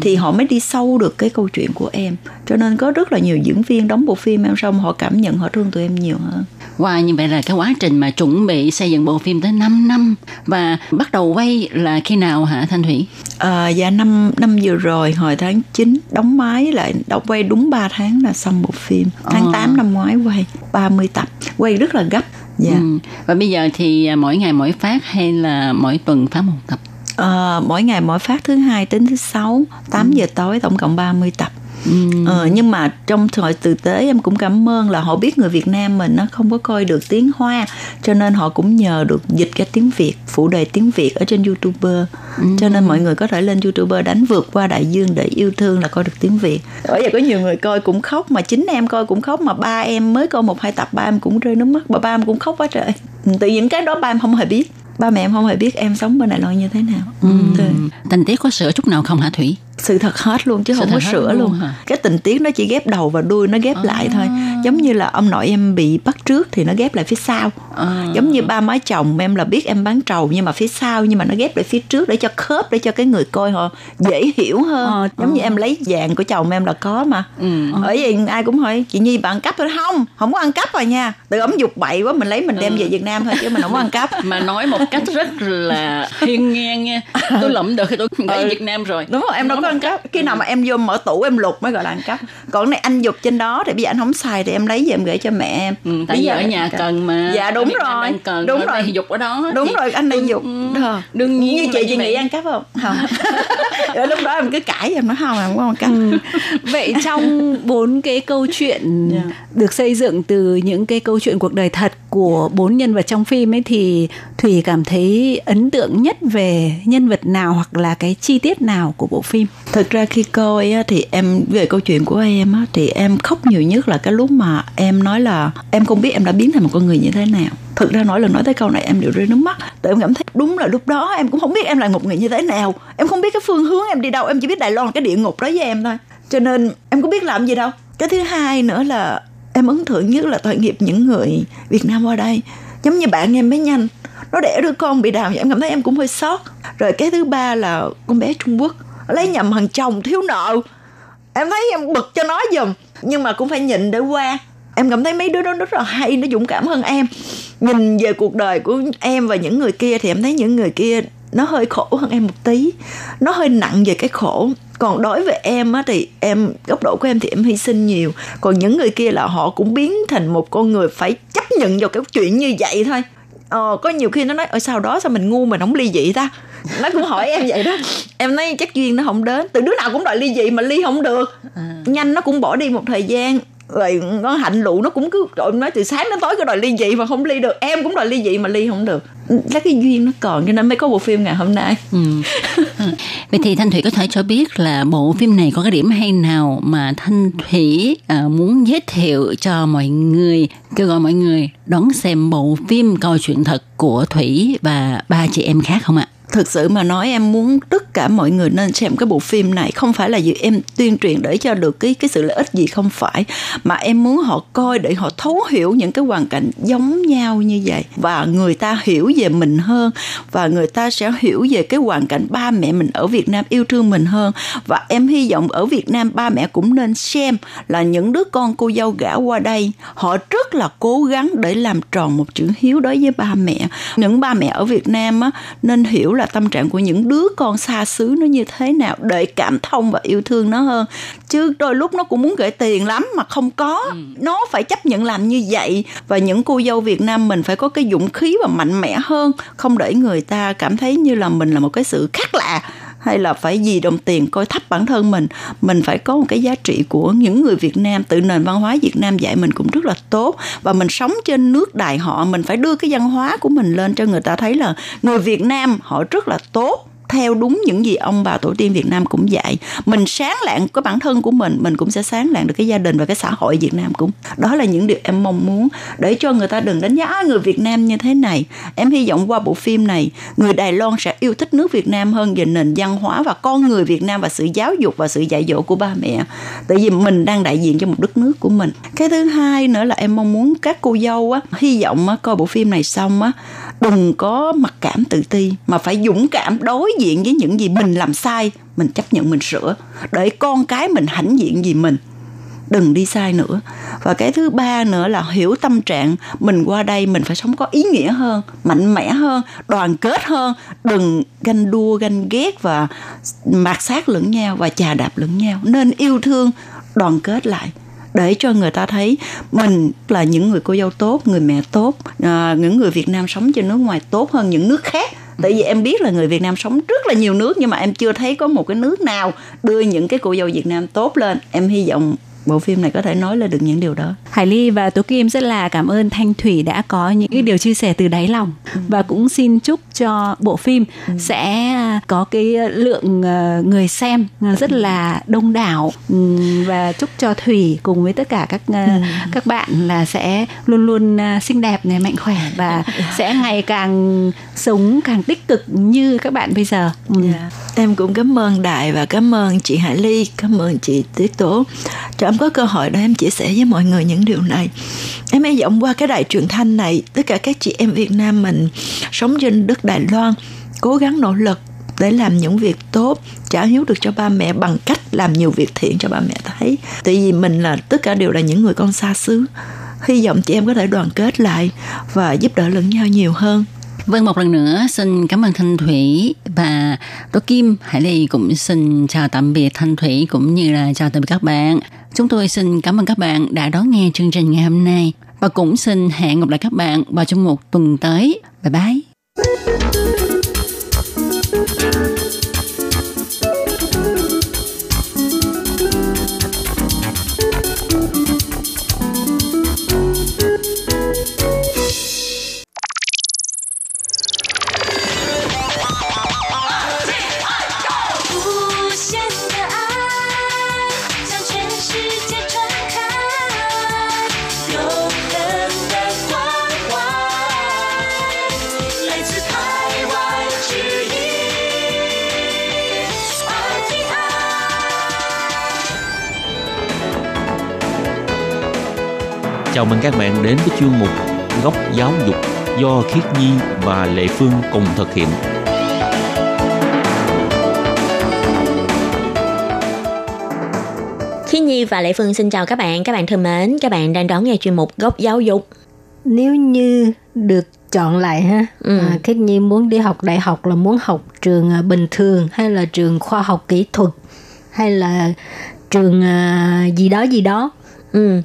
thì họ mới đi sâu được cái câu chuyện của em cho nên có rất là nhiều diễn viên đóng bộ phim em xong họ cảm nhận họ thương tụi em nhiều hơn Wow, như vậy là cái quá trình mà chuẩn bị xây dựng bộ phim tới 5 năm và bắt đầu quay là khi nào hả Thanh Thủy? À, dạ năm năm vừa rồi hồi tháng 9 đóng máy lại đóng quay đúng 3 tháng là xong bộ phim. Tháng à. 8 năm ngoái quay 30 tập, quay rất là gấp. Dạ. Ừ. Và bây giờ thì mỗi ngày mỗi phát hay là mỗi tuần phát một tập? Uh, mỗi ngày mỗi phát thứ hai đến thứ sáu 8 ừ. giờ tối tổng cộng 30 tập Ừ. Ờ, nhưng mà trong thời từ tế em cũng cảm ơn là họ biết người Việt Nam mình nó không có coi được tiếng Hoa cho nên họ cũng nhờ được dịch cái tiếng Việt phụ đề tiếng Việt ở trên YouTuber ừ. cho nên mọi người có thể lên YouTuber đánh vượt qua đại dương để yêu thương là coi được tiếng Việt bởi vậy có nhiều người coi cũng khóc mà chính em coi cũng khóc mà ba em mới coi một hai tập ba em cũng rơi nước mắt và ba em cũng khóc quá trời từ những cái đó ba em không hề biết ba mẹ em không hề biết em sống bên Đài Loan như thế nào. Ừ. Tình tiết có sửa chút nào không hả Thủy? Sự thật hết luôn chứ sự không có sửa luôn, luôn. cái tình tiết nó chỉ ghép đầu và đuôi nó ghép à. lại thôi giống như là ông nội em bị bắt trước thì nó ghép lại phía sau à. giống như ba má chồng em là biết em bán trầu nhưng mà phía sau nhưng mà nó ghép lại phía trước để cho khớp để cho cái người coi họ dễ hiểu hơn à. giống như em lấy vàng của chồng em là có mà ừ. ở vậy ai cũng hỏi chị nhi bạn cắp thôi không không có ăn cắp rồi nha từ ống dục bậy quá mình lấy mình đem ừ. về việt nam thôi chứ mình không có ăn cắp mà nói một cách rất là hiên ngang nha tôi lẫm được thì tôi lấy ừ. việt nam rồi đúng không em đâu có có ăn cắp. Khi nào mà em vô mở tủ em lục mới gọi là ăn cắp. Còn này anh dục trên đó thì bây giờ anh không xài thì em lấy về em gửi cho mẹ em. Ừ, tại Bây vì giờ ở nhà cần mà. Dạ đúng rồi. đang cần đúng rồi. dục ở đó. Đúng rồi anh đang dục. Ờ. đương nhiên như chị chị vậy. nghĩ ăn cắp không? Không. Rồi lúc đó em cứ cãi em nói không em không ăn cắp. Ừ. Vậy trong bốn cái câu chuyện Dạ. được xây dựng từ những cái câu chuyện cuộc đời thật của bốn nhân vật trong phim ấy thì Thủy cảm thấy ấn tượng nhất về nhân vật nào hoặc là cái chi tiết nào của bộ phim? Thực ra khi coi á, thì em về câu chuyện của em á, thì em khóc nhiều nhất là cái lúc mà em nói là em không biết em đã biến thành một con người như thế nào. Thực ra mỗi lần nói tới câu này em đều rơi nước mắt. Tại em cảm thấy đúng là lúc đó em cũng không biết em là một người như thế nào. Em không biết cái phương hướng em đi đâu em chỉ biết đài loan là cái địa ngục đó với em thôi. Cho nên em có biết làm gì đâu. Cái thứ hai nữa là em ấn tượng nhất là tội nghiệp những người việt nam qua đây. Giống như bạn em bé nhanh. Nó đẻ đứa con bị đào vậy em cảm thấy em cũng hơi sót. Rồi cái thứ ba là con bé trung quốc lấy nhầm thằng chồng thiếu nợ. Em thấy em bực cho nó giùm, nhưng mà cũng phải nhịn để qua. Em cảm thấy mấy đứa đó rất là hay, nó dũng cảm hơn em. Nhìn về cuộc đời của em và những người kia thì em thấy những người kia nó hơi khổ hơn em một tí. Nó hơi nặng về cái khổ. Còn đối với em á thì em, góc độ của em thì em hy sinh nhiều. Còn những người kia là họ cũng biến thành một con người phải chấp nhận vào cái chuyện như vậy thôi ờ, có nhiều khi nó nói ở sau đó sao mình ngu mình không ly dị ta? Nó cũng hỏi em vậy đó. Em nói chắc duyên nó không đến. Từ đứa nào cũng đòi ly dị mà ly không được. Nhanh nó cũng bỏ đi một thời gian rồi nó hạnh lụ nó cũng cứ rồi nói từ sáng đến tối cứ đòi ly dị mà không ly được em cũng đòi ly dị mà ly không được chắc cái duyên nó còn cho nên mới có bộ phim ngày hôm nay ừ. ừ. Vậy thì Thanh Thủy có thể cho biết là bộ phim này có cái điểm hay nào mà Thanh Thủy à, muốn giới thiệu cho mọi người, kêu gọi mọi người đón xem bộ phim câu chuyện thật của Thủy và ba chị em khác không ạ? Thực sự mà nói em muốn tất cả mọi người nên xem cái bộ phim này. Không phải là vì em tuyên truyền để cho được cái cái sự lợi ích gì không phải. Mà em muốn họ coi để họ thấu hiểu những cái hoàn cảnh giống nhau như vậy. Và người ta hiểu về mình hơn. Và người ta sẽ hiểu về cái hoàn cảnh ba mẹ mình ở Việt Nam yêu thương mình hơn. Và em hy vọng ở Việt Nam ba mẹ cũng nên xem là những đứa con cô dâu gả qua đây họ rất là cố gắng để làm tròn một chữ hiếu đối với ba mẹ. Những ba mẹ ở Việt Nam á, nên hiểu là tâm trạng của những đứa con xa xứ nó như thế nào để cảm thông và yêu thương nó hơn. Chứ đôi lúc nó cũng muốn gửi tiền lắm mà không có. Nó phải chấp nhận làm như vậy và những cô dâu Việt Nam mình phải có cái dũng khí và mạnh mẽ hơn không để người ta cảm thấy như là mình là một cái sự khác lạ hay là phải gì đồng tiền coi thấp bản thân mình? Mình phải có một cái giá trị của những người Việt Nam, tự nền văn hóa Việt Nam dạy mình cũng rất là tốt. Và mình sống trên nước đại họ, mình phải đưa cái văn hóa của mình lên cho người ta thấy là người Việt Nam họ rất là tốt theo đúng những gì ông bà tổ tiên Việt Nam cũng dạy. Mình sáng lạng cái bản thân của mình mình cũng sẽ sáng lạng được cái gia đình và cái xã hội Việt Nam cũng. Đó là những điều em mong muốn để cho người ta đừng đánh giá người Việt Nam như thế này. Em hy vọng qua bộ phim này, người Đài Loan sẽ yêu thích nước Việt Nam hơn về nền văn hóa và con người Việt Nam và sự giáo dục và sự dạy dỗ của ba mẹ. Tại vì mình đang đại diện cho một đất nước của mình. Cái thứ hai nữa là em mong muốn các cô dâu á, hy vọng á, coi bộ phim này xong á, đừng có mặc cảm tự ti, mà phải dũng cảm đối diện với những gì mình làm sai mình chấp nhận mình sửa. Để con cái mình hãnh diện vì mình đừng đi sai nữa. Và cái thứ ba nữa là hiểu tâm trạng. Mình qua đây mình phải sống có ý nghĩa hơn mạnh mẽ hơn đoàn kết hơn. Đừng ganh đua ganh ghét và mạt sát lẫn nhau và chà đạp lẫn nhau. Nên yêu thương đoàn kết lại. Để cho người ta thấy mình là những người cô dâu tốt người mẹ tốt à, những người việt nam sống trên nước ngoài tốt hơn những nước khác tại vì em biết là người việt nam sống rất là nhiều nước, nhưng mà em chưa thấy có một cái nước nào đưa những cái cô dâu việt nam tốt lên. Em hy vọng bộ phim này có thể nói lên được những điều đó. Hải Ly và Tố Kim rất là cảm ơn Thanh Thủy đã có những cái điều chia sẻ từ đáy lòng. Và cũng xin chúc cho bộ phim sẽ có cái lượng ờ, người xem rất là đông đảo. Ừm, và chúc cho Thủy cùng với tất cả các các bạn là sẽ luôn luôn xinh đẹp này mạnh khỏe và sẽ ngày càng sống càng tích cực như các bạn bây giờ. Ừm. Em cũng cảm ơn Đại và cảm ơn chị Hải Ly, cảm ơn chị Tuyết Tố. Cho em có cơ hội để em chia sẻ với mọi người những điều này. Em hy vọng qua cái đài truyền thanh này, tất cả các chị em Việt Nam mình sống trên đất Đài Loan cố gắng nỗ lực để làm những việc tốt trả hiếu được cho ba mẹ bằng cách làm nhiều việc thiện cho ba mẹ thấy tại vì mình là tất cả đều là những người con xa xứ hy vọng chị em có thể đoàn kết lại và giúp đỡ lẫn nhau nhiều hơn Vâng, một lần nữa xin cảm ơn Thanh Thủy và Tố Kim. Hải Ly cũng xin chào tạm biệt Thanh Thủy cũng như là chào tạm biệt các bạn. Chúng tôi xin cảm ơn các bạn đã đón nghe chương trình ngày hôm nay và cũng xin hẹn gặp lại các bạn vào trong một tuần tới. Bye bye. Mừng các bạn đến với chuyên mục Góc Giáo dục do Khiết Nhi và Lệ Phương cùng thực hiện. Khiết Nhi và Lệ Phương xin chào các bạn. Các bạn thân mến, các bạn đang đón nghe chuyên mục Góc Giáo dục. Nếu như được chọn lại ha, ừ. à, Khiết Nhi muốn đi học đại học là muốn học trường à, bình thường hay là trường khoa học kỹ thuật hay là trường à, gì đó gì đó. Ừ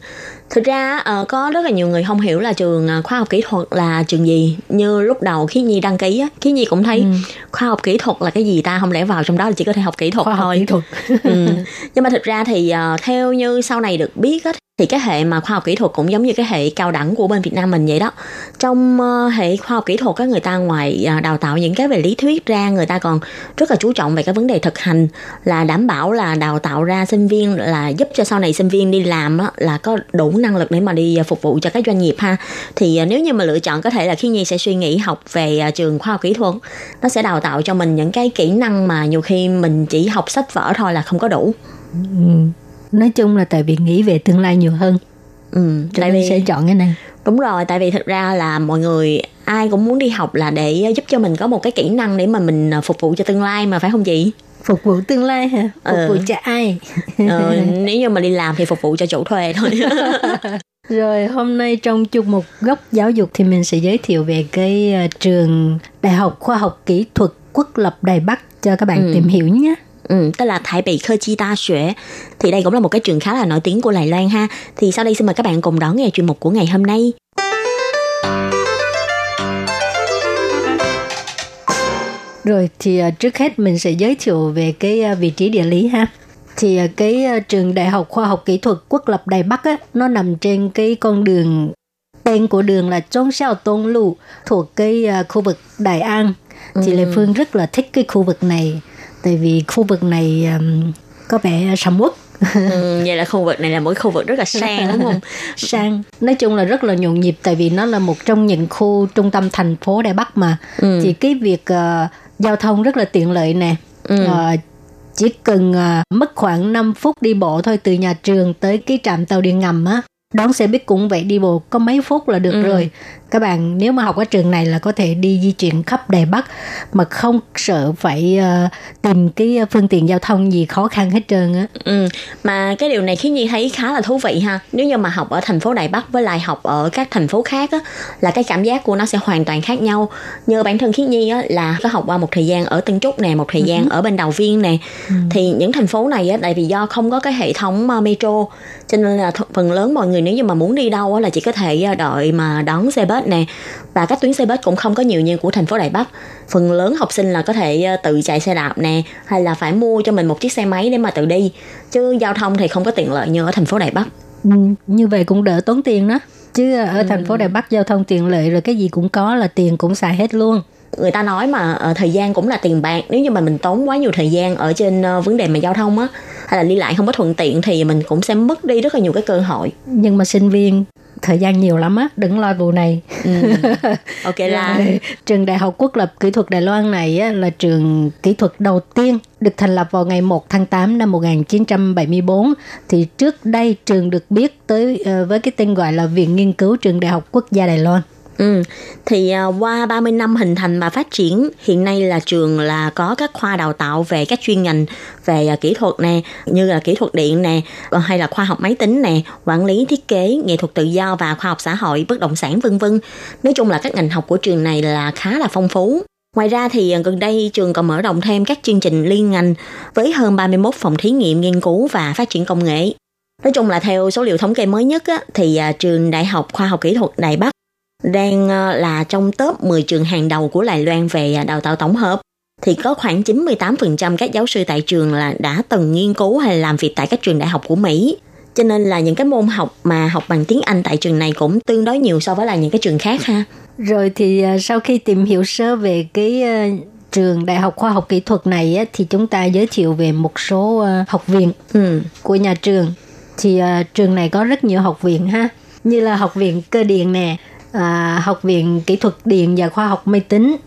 thực ra uh, có rất là nhiều người không hiểu là trường uh, khoa học kỹ thuật là trường gì như lúc đầu khi nhi đăng ký á khi nhi cũng thấy ừ. khoa học kỹ thuật là cái gì ta không lẽ vào trong đó là chỉ có thể học kỹ thuật khoa thôi học kỹ thuật. ừ. nhưng mà thực ra thì uh, theo như sau này được biết á thì cái hệ mà khoa học kỹ thuật cũng giống như cái hệ cao đẳng của bên Việt Nam mình vậy đó. Trong uh, hệ khoa học kỹ thuật các người ta ngoài uh, đào tạo những cái về lý thuyết ra người ta còn rất là chú trọng về cái vấn đề thực hành là đảm bảo là đào tạo ra sinh viên là giúp cho sau này sinh viên đi làm á, là có đủ năng lực để mà đi à, phục vụ cho các doanh nghiệp ha. Thì uh, nếu như mà lựa chọn có thể là khi nhi sẽ suy nghĩ học về trường khoa học kỹ thuật nó sẽ đào tạo cho mình những cái kỹ năng mà nhiều khi mình chỉ học sách vở thôi là không có đủ. Ừ nói chung là tại vì nghĩ về tương lai nhiều hơn. Ừ Cho tại vì sẽ chọn cái này. Đúng rồi tại vì thực ra là mọi người ai cũng muốn đi học là để giúp cho mình có một cái kỹ năng để mà mình à, phục vụ cho tương lai mà phải không chị? Phục vụ tương lai hả? Phục ừ. vụ cho ai? Ừ, nếu như mà đi làm thì phục vụ cho chủ thuê thôi. Rồi hôm nay trong chung một góc giáo dục thì mình sẽ giới thiệu về cái uh, trường đại học khoa học kỹ thuật quốc lập đài bắc cho các bạn ừ. tìm hiểu nhé Ừ, tức là Thái Bị Khơ Chi Ta Xuế. Thì đây cũng là một cái trường khá là nổi tiếng của Đài Loan ha. Thì sau đây xin mời các bạn cùng đón nghe chuyên mục của ngày hôm nay. Rồi thì uh, trước hết mình sẽ giới thiệu về cái uh, vị trí địa lý ha. Thì uh, cái trường Đại học Khoa học Kỹ thuật Quốc lập Đài Bắc á, nó nằm trên cái con đường tên của đường là Trung Xiao Tông Lù thuộc cái khu vực Đại An. Thì ừ. Lê Phương rất là thích cái khu vực này tại vì khu vực này um, có vẻ sầm uất ừ, vậy là khu vực này là một khu vực rất là sang đúng không sang nói chung là rất là nhộn nhịp tại vì nó là một trong những khu trung tâm thành phố đài bắc mà ừ. thì cái việc uh, giao thông rất là tiện lợi nè ừ. uh, chỉ cần uh, mất khoảng 5 phút đi bộ thôi từ nhà trường tới cái trạm tàu điện ngầm á đón xe buýt cũng vậy đi bộ có mấy phút là được ừ. rồi các bạn nếu mà học ở trường này là có thể đi di chuyển khắp Đài Bắc mà không sợ phải uh, tìm cái phương tiện giao thông gì khó khăn hết trơn á. Ừ. Mà cái điều này khiến Nhi thấy khá là thú vị ha. Nếu như mà học ở thành phố Đài Bắc với lại học ở các thành phố khác á là cái cảm giác của nó sẽ hoàn toàn khác nhau. Như bản thân Khiết Nhi á là có học qua một thời gian ở Tân Trúc nè, một thời gian ừ. ở bên Đào Viên nè. Ừ. Thì những thành phố này á tại vì do không có cái hệ thống ờ, metro cho nên là phần lớn mọi người nếu như mà muốn đi đâu á là chỉ có thể ờ, đợi mà đón xe bus bus nè. Và các tuyến xe bus cũng không có nhiều như của thành phố Đài Bắc. Phần lớn học sinh là có thể ờ, tự chạy xe đạp nè hay là phải mua cho mình một chiếc xe máy để mà tự đi. Chứ giao thông thì không có tiện lợi như ở thành phố Đài Bắc. Ừ, như vậy cũng đỡ tốn tiền đó. Chứ ở ừ. thành phố Đài Bắc giao thông tiện lợi rồi cái gì cũng có là tiền cũng xài hết luôn. Người ta nói mà uh, thời gian cũng là tiền bạc. Nếu như mà mình tốn quá nhiều thời gian ở trên uh, vấn đề mà giao thông á hay là đi lại không có thuận tiện thì mình cũng sẽ mất đi rất là nhiều cái cơ hội. Nhưng mà sinh viên thời gian nhiều lắm á đừng lo vụ này. Ừ. ok là trường đại học quốc lập kỹ thuật đài loan này á, là trường kỹ thuật đầu tiên được thành lập vào ngày 1 tháng 8 năm 1974 thì trước đây trường được biết tới uh, với cái tên gọi là viện nghiên cứu trường đại học quốc gia đài loan Ừ, thì à, qua 30 năm hình thành và phát triển, hiện nay là trường là có các khoa đào tạo về các chuyên ngành về à, kỹ thuật nè, như là kỹ thuật điện nè, ờ, hay là khoa học máy tính nè, quản lý thiết kế, nghệ thuật tự do và khoa học xã hội, bất động sản vân vân. Nói chung là các ngành học của trường này là khá là phong phú. Ngoài ra thì à, gần đây trường còn mở rộng thêm các chương trình liên ngành với hơn 31 phòng thí nghiệm nghiên cứu và phát triển công nghệ. Nói chung là theo số liệu thống kê mới nhất á, thì trường Đại học Khoa học Kỹ thuật Đài Bắc đang à, là trong top 10 trường hàng đầu của Đài Loan về à, đào tạo tổng hợp. Thì có khoảng 98% các giáo sư tại trường là đã từng nghiên cứu hay làm việc tại các trường đại học của Mỹ. Cho nên là những cái môn học mà học bằng tiếng Anh tại trường này cũng tương đối nhiều so với là những cái trường khác ha. Rồi thì à, sau khi tìm hiểu sơ về cái à, trường Đại học Khoa học Kỹ thuật này á, thì chúng ta giới thiệu về một số à, học viện Ừ. của nhà trường. Thì trường này có rất nhiều học viện ha, như là học viện cơ điện nè, à, học viện kỹ thuật điện và khoa học máy tính.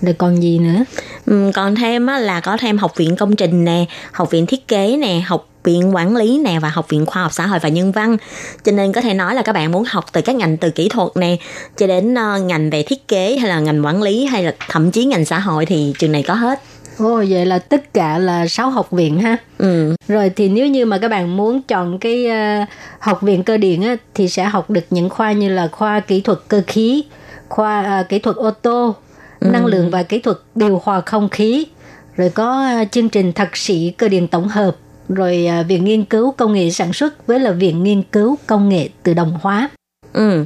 Rồi còn gì nữa? Ừ, còn thêm á, là có thêm học viện công trình nè, học viện thiết kế nè, học viện quản lý nè và học viện khoa học xã hội và nhân văn. Cho nên có thể nói là các bạn muốn học từ các ngành từ kỹ thuật nè cho đến uh, ngành về thiết kế hay là ngành quản lý hay là thậm chí ngành xã hội thì trường này có hết. Ồ vậy là tất cả là 6 học viện ha. Ừ. Rồi thì nếu như mà các bạn muốn chọn cái ờ, học viện cơ điện á, thì sẽ học được những khoa như là khoa kỹ thuật cơ khí, khoa ờ, kỹ thuật ô tô, năng lượng và kỹ thuật điều hòa không khí, rồi có ờ, chương trình thạc sĩ cơ điện tổng hợp, rồi ờ, viện nghiên cứu công nghệ sản xuất với là viện nghiên cứu công nghệ tự động hóa. Ừ.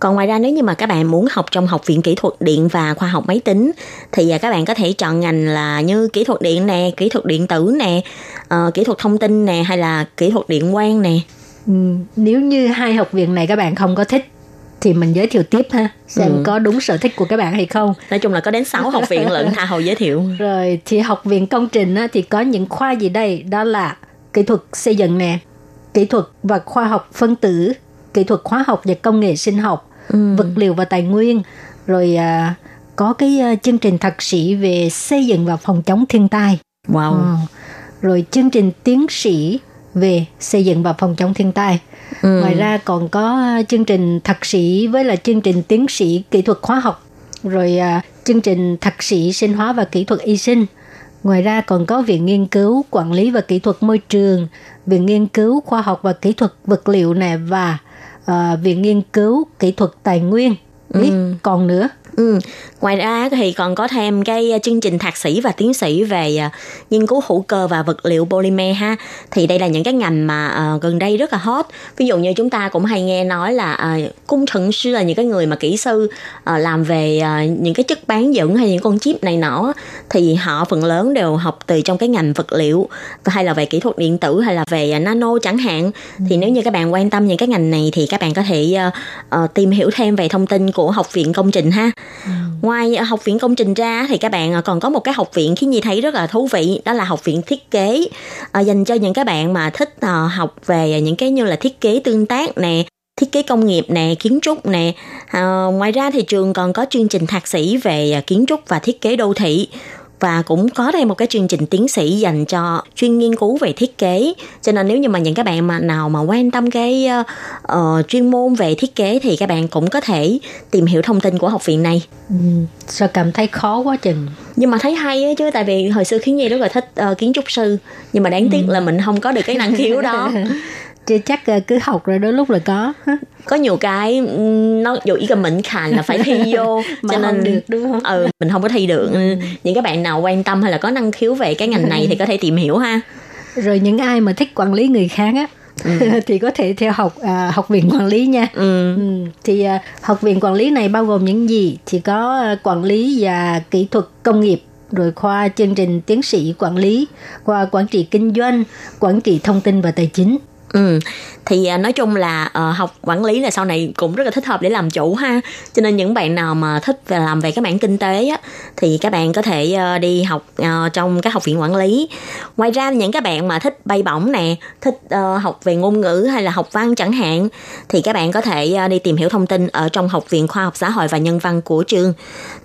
Còn ngoài ra nếu như mà các bạn muốn học trong học viện kỹ thuật điện và khoa học máy tính thì à, các bạn có thể chọn ngành là như kỹ thuật điện nè, kỹ thuật điện tử nè, ờ, kỹ thuật thông tin nè hay là kỹ thuật điện quang nè. Ừ, nếu như hai học viện này các bạn không có thích thì mình giới thiệu tiếp ha, xem Ừ. có đúng sở thích của các bạn hay không. Nói chung là có đến 6 học viện lận tha hồ giới thiệu. Rồi thì học viện công trình á, thì có những khoa gì đây? Đó là kỹ thuật xây dựng nè, kỹ thuật và khoa học phân tử, kỹ thuật hóa học và công nghệ sinh học, vật liệu và tài nguyên. Rồi à, có cái à, chương trình thạc sĩ về xây dựng và phòng chống thiên tai. Wow. Ờ. Rồi chương trình tiến sĩ về xây dựng và phòng chống thiên tai. Ừ. Ngoài ra còn có chương trình thạc sĩ với là chương trình tiến sĩ kỹ thuật hóa học, rồi à, chương trình thạc sĩ sinh hóa và kỹ thuật y sinh. Ngoài ra còn có viện nghiên cứu quản lý và kỹ thuật môi trường, viện nghiên cứu khoa học và kỹ thuật vật liệu nè và à, viện nghiên cứu kỹ thuật tài nguyên. Biết còn nữa. Ừ. Ngoài ra thì còn có thêm cái uh, chương trình thạc sĩ và tiến sĩ về uh, nghiên cứu hữu cơ và vật liệu polymer ha. Thì đây là những cái ngành mà uh, gần đây rất là hot. Ví dụ như chúng ta cũng hay nghe nói là uh, cung thận sư là những cái người mà kỹ sư uh, làm về uh, những cái chất bán dẫn hay những con chip này nọ thì họ phần lớn đều học từ trong cái ngành vật liệu hay là về kỹ thuật điện tử hay là về uh, nano chẳng hạn. Thì nếu như các bạn quan tâm những cái ngành này thì các bạn có thể uh, uh, tìm hiểu thêm về thông tin của học viện công trình ha. Ừ. Ngoài à, học viện công trình ra thì các bạn à, còn có một cái học viện khiến Nhi thấy rất là thú vị đó là học viện thiết kế. À, dành cho những cái bạn mà thích học về những cái như là thiết kế tương tác nè thiết kế công nghiệp nè kiến trúc nè. À, ngoài ra thì trường còn có chương trình thạc sĩ về kiến trúc và thiết kế đô thị và cũng có thêm một cái chương trình tiến sĩ dành cho chuyên nghiên cứu về thiết kế. Cho nên nếu như mà những các bạn mà nào mà quan tâm cái ờ, chuyên môn về thiết kế thì các bạn cũng có thể tìm hiểu thông tin của học viện này. Ừ, sao cảm thấy khó quá chừng. nhưng mà thấy hay á chứ tại vì hồi xưa khiến nhi rất là thích ờ, kiến trúc sư. Nhưng mà đáng tiếc là mình không có được cái năng khiếu đó Chưa chắc ờ, cứ học rồi đôi lúc là có. có nhiều cái nó dù ý là mình khàn là phải thi vô cho nên được, đúng không? ừ mình không có thi được. Những các bạn nào quan tâm hay là có năng khiếu về cái ngành này thì có thể tìm hiểu ha. Rồi những ai mà thích quản lý người khác á thì có thể theo học à, học viện quản lý nha. Ừ. Ừ, thì à, học viện quản lý này bao gồm những gì? Thì có à, quản lý và kỹ thuật công nghiệp rồi khoa chương trình tiến sĩ quản lý khoa quản trị kinh doanh quản trị thông tin và tài chính Ừ. Thì à, nói chung là ờ, học quản lý là sau này cũng rất là thích hợp để làm chủ ha. Cho nên những bạn nào mà thích và làm về các mảng kinh tế á thì các bạn có thể ờ, đi học ờ, trong các học viện quản lý. Ngoài ra những các bạn mà thích bay bổng nè, thích học về ngôn ngữ hay là học văn chẳng hạn thì các bạn có thể đi tìm hiểu thông tin ở trong học viện khoa học xã hội và nhân văn của trường.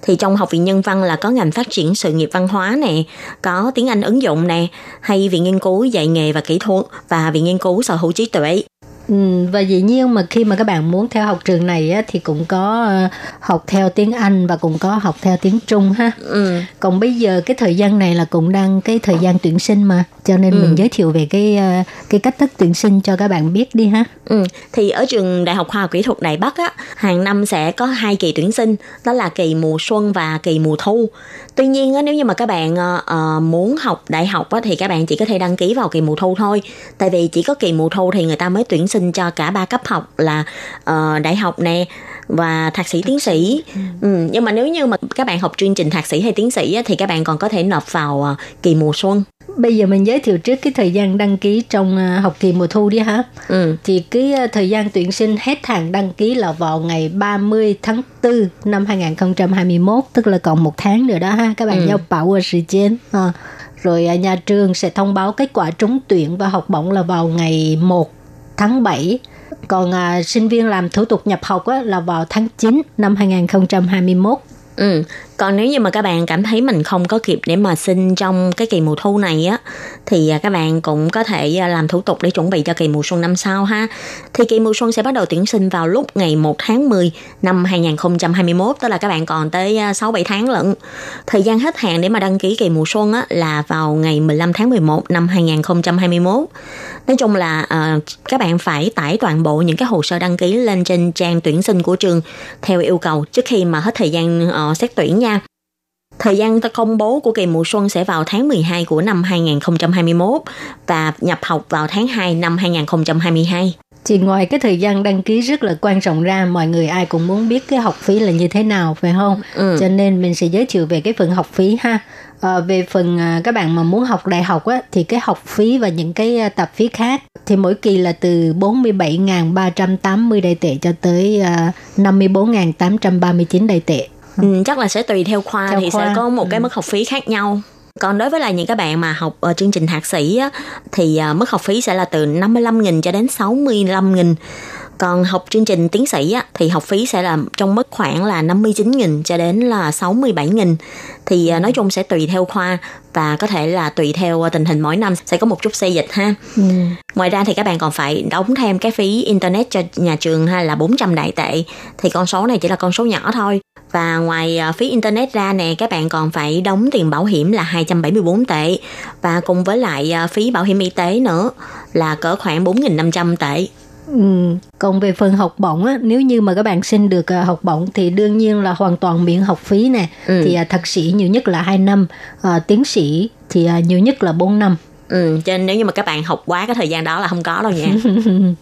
Thì trong học viện nhân văn là có ngành phát triển sự nghiệp văn hóa nè, có tiếng Anh ứng dụng nè, hay viện nghiên cứu dạy nghề và kỹ thuật và viện nghiên cứu sở hữu trí tuệ. Ừ, và dĩ nhiên mà khi mà các bạn muốn theo học trường này á, thì cũng có ờ, học theo tiếng Anh và cũng có học theo tiếng Trung ha. Ừ. Còn bây giờ cái thời gian này là cũng đang cái thời gian tuyển sinh mà, cho nên Ừ. mình giới thiệu về cái ờ, cái cách thức tuyển sinh cho các bạn biết đi ha. Ừ, thì ở trường Đại học Khoa học Kỹ thuật Đài Bắc á, hàng năm sẽ có hai kỳ tuyển sinh, đó là kỳ mùa xuân và kỳ mùa thu. Tuy nhiên á, nếu như mà các bạn ờ, muốn học đại học á, thì các bạn chỉ có thể đăng ký vào kỳ mùa thu thôi. Tại vì chỉ có kỳ mùa thu thì người ta mới tuyển sinh cho cả ba cấp học là ờ, đại học nè và thạc sĩ tiến sĩ. Ừ, nhưng mà nếu như mà các bạn học chương trình thạc sĩ hay tiến sĩ á, thì các bạn còn có thể nộp vào ờ, kỳ mùa xuân. Bây giờ mình giới thiệu trước cái thời gian đăng ký trong ờ, học kỳ mùa thu đi ha. Ừ. Thì cái thời gian tuyển sinh hết hạn đăng ký là vào ngày 30 tháng 4 năm 2021, tức là còn một tháng nữa đó ha. Các bạn Ừ. nhớ bảo ở thời gian. À, rồi nhà trường sẽ thông báo kết quả trúng tuyển và học bổng là vào ngày 1 tháng 7. Còn à, sinh viên làm thủ tục nhập học á, là vào tháng 9 năm 2021. Ừ. Còn nếu như mà các bạn cảm thấy mình không có kịp để mà xin trong cái kỳ mùa thu này á thì à, các bạn cũng có thể à, làm thủ tục để chuẩn bị cho kỳ mùa xuân năm sau ha. Thì kỳ mùa xuân sẽ bắt đầu tuyển sinh vào lúc ngày 1 tháng 10 năm 2021 tức là các bạn còn tới à, 6 7 tháng lận. Thời gian hết hạn để mà đăng ký kỳ mùa xuân á là vào ngày 15 tháng 11 năm 2021. Nói chung là uh, các bạn phải tải toàn bộ những cái hồ sơ đăng ký lên trên trang tuyển sinh của trường theo yêu cầu trước khi mà hết thời gian uh, xét tuyển nha. Thời gian ta công bố của kỳ mùa xuân sẽ vào tháng 12 của năm 2021 và nhập học vào tháng 2 năm 2022. Thì ngoài cái thời gian đăng ký rất là quan trọng ra, mọi người ai cũng muốn biết cái học phí là như thế nào, phải không? Ừ. Cho nên mình sẽ giới thiệu về cái phần học phí ha. À, về phần à, các bạn mà muốn học đại học á, thì cái học phí và những cái à, tạp phí khác thì mỗi kỳ là từ 47.380 đại tệ cho tới à, 54.839 đại tệ. Ừ, chắc là sẽ tùy theo khoa Theo thì khoa. sẽ có một cái Ừ. mức học phí khác nhau. Còn đối với lại những các bạn mà học ở chương trình thạc sĩ á, thì à, mức học phí sẽ là từ 55.000 cho đến 65.000. Còn học chương trình tiến sĩ á, thì học phí sẽ là trong mức khoảng là 59.000 cho đến là 67.000. Thì à, nói chung sẽ tùy theo khoa và có thể là tùy theo à, tình hình mỗi năm sẽ có một chút xây dịch ha. Ừ. Ngoài ra thì các bạn còn phải đóng thêm cái phí internet cho nhà trường ha là 400 đại tệ. Thì con số này chỉ là con số nhỏ thôi. Và ngoài à, phí internet ra nè, các bạn còn phải đóng tiền bảo hiểm là 274 tệ. Và cùng với lại phí bảo hiểm y tế nữa là cỡ khoảng 4.500 tệ. Ừ. Còn về phần học bổng á, nếu như mà các bạn xin được à, học bổng thì đương nhiên là hoàn toàn miễn học phí nè. Ừ. Thì à, thạc sĩ nhiều nhất là 2 năm, à, tiến sĩ thì à, nhiều nhất là 4 năm. Ừ, cho nên nếu như mà các bạn học quá cái thời gian đó là không có đâu nha.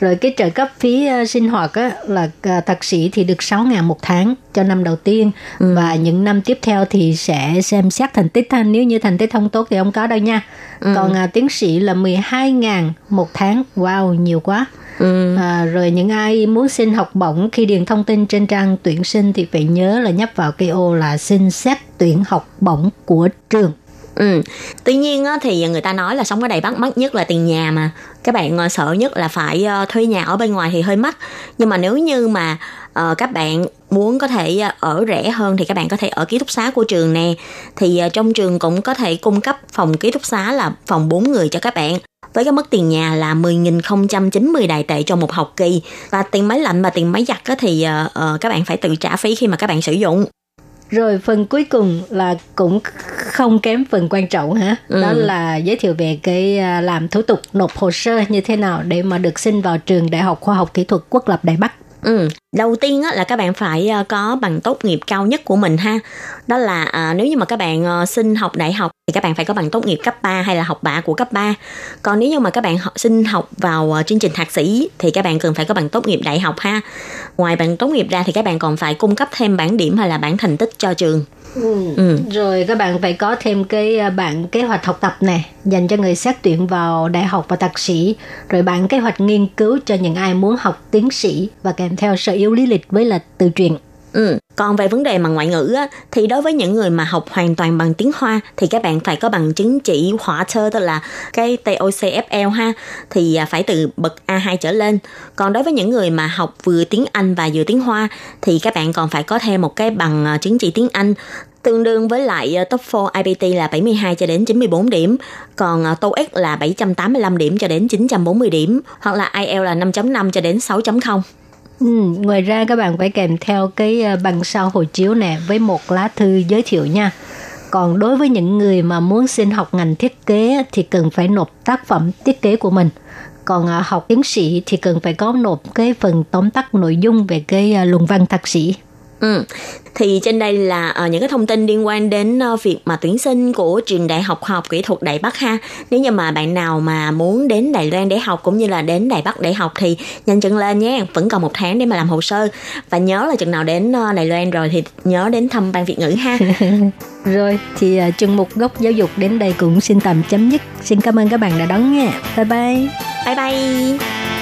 Rồi cái trợ cấp phí uh, sinh hoạt á, là uh, thạc sĩ thì được 6 ngàn một tháng cho năm đầu tiên Ừ. và những năm tiếp theo thì sẽ xem xét thành tích ha. Nếu như thành tích không tốt thì không có đâu nha. Ừ. Còn uh, tiến sĩ là 12 ngàn một tháng. Wow, nhiều quá. Ừ. À, rồi những ai muốn xin học bổng khi điền thông tin trên trang tuyển sinh thì phải nhớ là nhấp vào cái ô là xin xét tuyển học bổng của trường. Ừ. Tuy nhiên á, thì người ta nói là sống ở đây bắt mắc nhất là tiền nhà mà. Các bạn ờ, sợ nhất là phải ờ, thuê nhà ở bên ngoài thì hơi mắc. Nhưng mà nếu như mà uh, các bạn muốn có thể ờ, ở rẻ hơn thì các bạn có thể ở ký túc xá của trường nè. Thì uh, trong trường cũng có thể cung cấp phòng ký túc xá là phòng 4 người cho các bạn với cái mức tiền nhà là 10.090 đại tệ cho một học kỳ. Và tiền máy lạnh và tiền máy giặt á, thì uh, uh, các bạn phải tự trả phí khi mà các bạn sử dụng. Rồi phần cuối cùng là cũng không kém phần quan trọng hả? Ừ. Đó là giới thiệu về cái à, làm thủ tục nộp hồ sơ như thế nào để mà được xin vào trường Đại học Khoa học Kỹ thuật Quốc lập Đài Bắc. Ừ, đầu tiên á, là các bạn phải ờ, có bằng tốt nghiệp cao nhất của mình ha. Đó là à, nếu như mà các bạn ờ, xin học đại học thì các bạn phải có bằng tốt nghiệp cấp 3 hay là học bạ của cấp 3. Còn nếu như mà các bạn học, xin học vào chương trình thạc sĩ thì các bạn cần phải có bằng tốt nghiệp đại học ha. Ngoài bằng tốt nghiệp ra thì các bạn còn phải cung cấp thêm bản điểm hay là bản thành tích cho trường. Ừ. Rồi các bạn phải có thêm cái à, bản kế hoạch học tập nè dành cho người xét tuyển vào đại học và thạc sĩ, rồi bản kế hoạch nghiên cứu cho những ai muốn học tiến sĩ và kèm theo sở yếu lý lịch với là từ truyện. Ừ. Còn về vấn đề mà ngoại ngữ á, thì đối với những người mà học hoàn toàn bằng tiếng Hoa thì các bạn phải có bằng chứng chỉ hỏa thơ tức là cái TOCFL ha thì à, phải từ bậc A2 trở lên. Còn đối với những người mà học vừa tiếng Anh và vừa tiếng Hoa thì các bạn còn phải có thêm một cái bằng à, chứng chỉ tiếng Anh tương đương với lại à, TOEFL IBT là 72 cho đến 94 điểm, còn TOEIC là 785 điểm cho đến 940 điểm, hoặc là IELTS là 5.5 cho đến 6.0. Ừ, ngoài ra các bạn phải kèm theo cái ờ, bằng sao hộ chiếu nè với một lá thư giới thiệu nha. Còn đối với những người mà muốn xin học ngành thiết kế thì cần phải nộp tác phẩm thiết kế của mình. Còn ờ, học tiến sĩ thì cần phải có nộp cái phần tóm tắt nội dung về cái ờ, luận văn thạc sĩ. Ừ. Thì trên đây là uh, những cái thông tin liên quan đến uh, việc mà tuyển sinh của trường Đại học học Kỹ thuật Đài Bắc ha. Nếu như mà bạn nào mà muốn đến Đài Loan để học cũng như là đến Đài Bắc để học thì nhanh chân lên nhé. Vẫn còn một tháng để mà làm hồ sơ. Và nhớ là chừng nào đến uh, Đài Loan rồi thì nhớ đến thăm ban Việt ngữ ha. Rồi thì uh, chương mục gốc giáo dục đến đây cũng xin tạm chấm dứt. Xin cảm ơn các bạn đã đón nghe. Bye bye. Bye bye.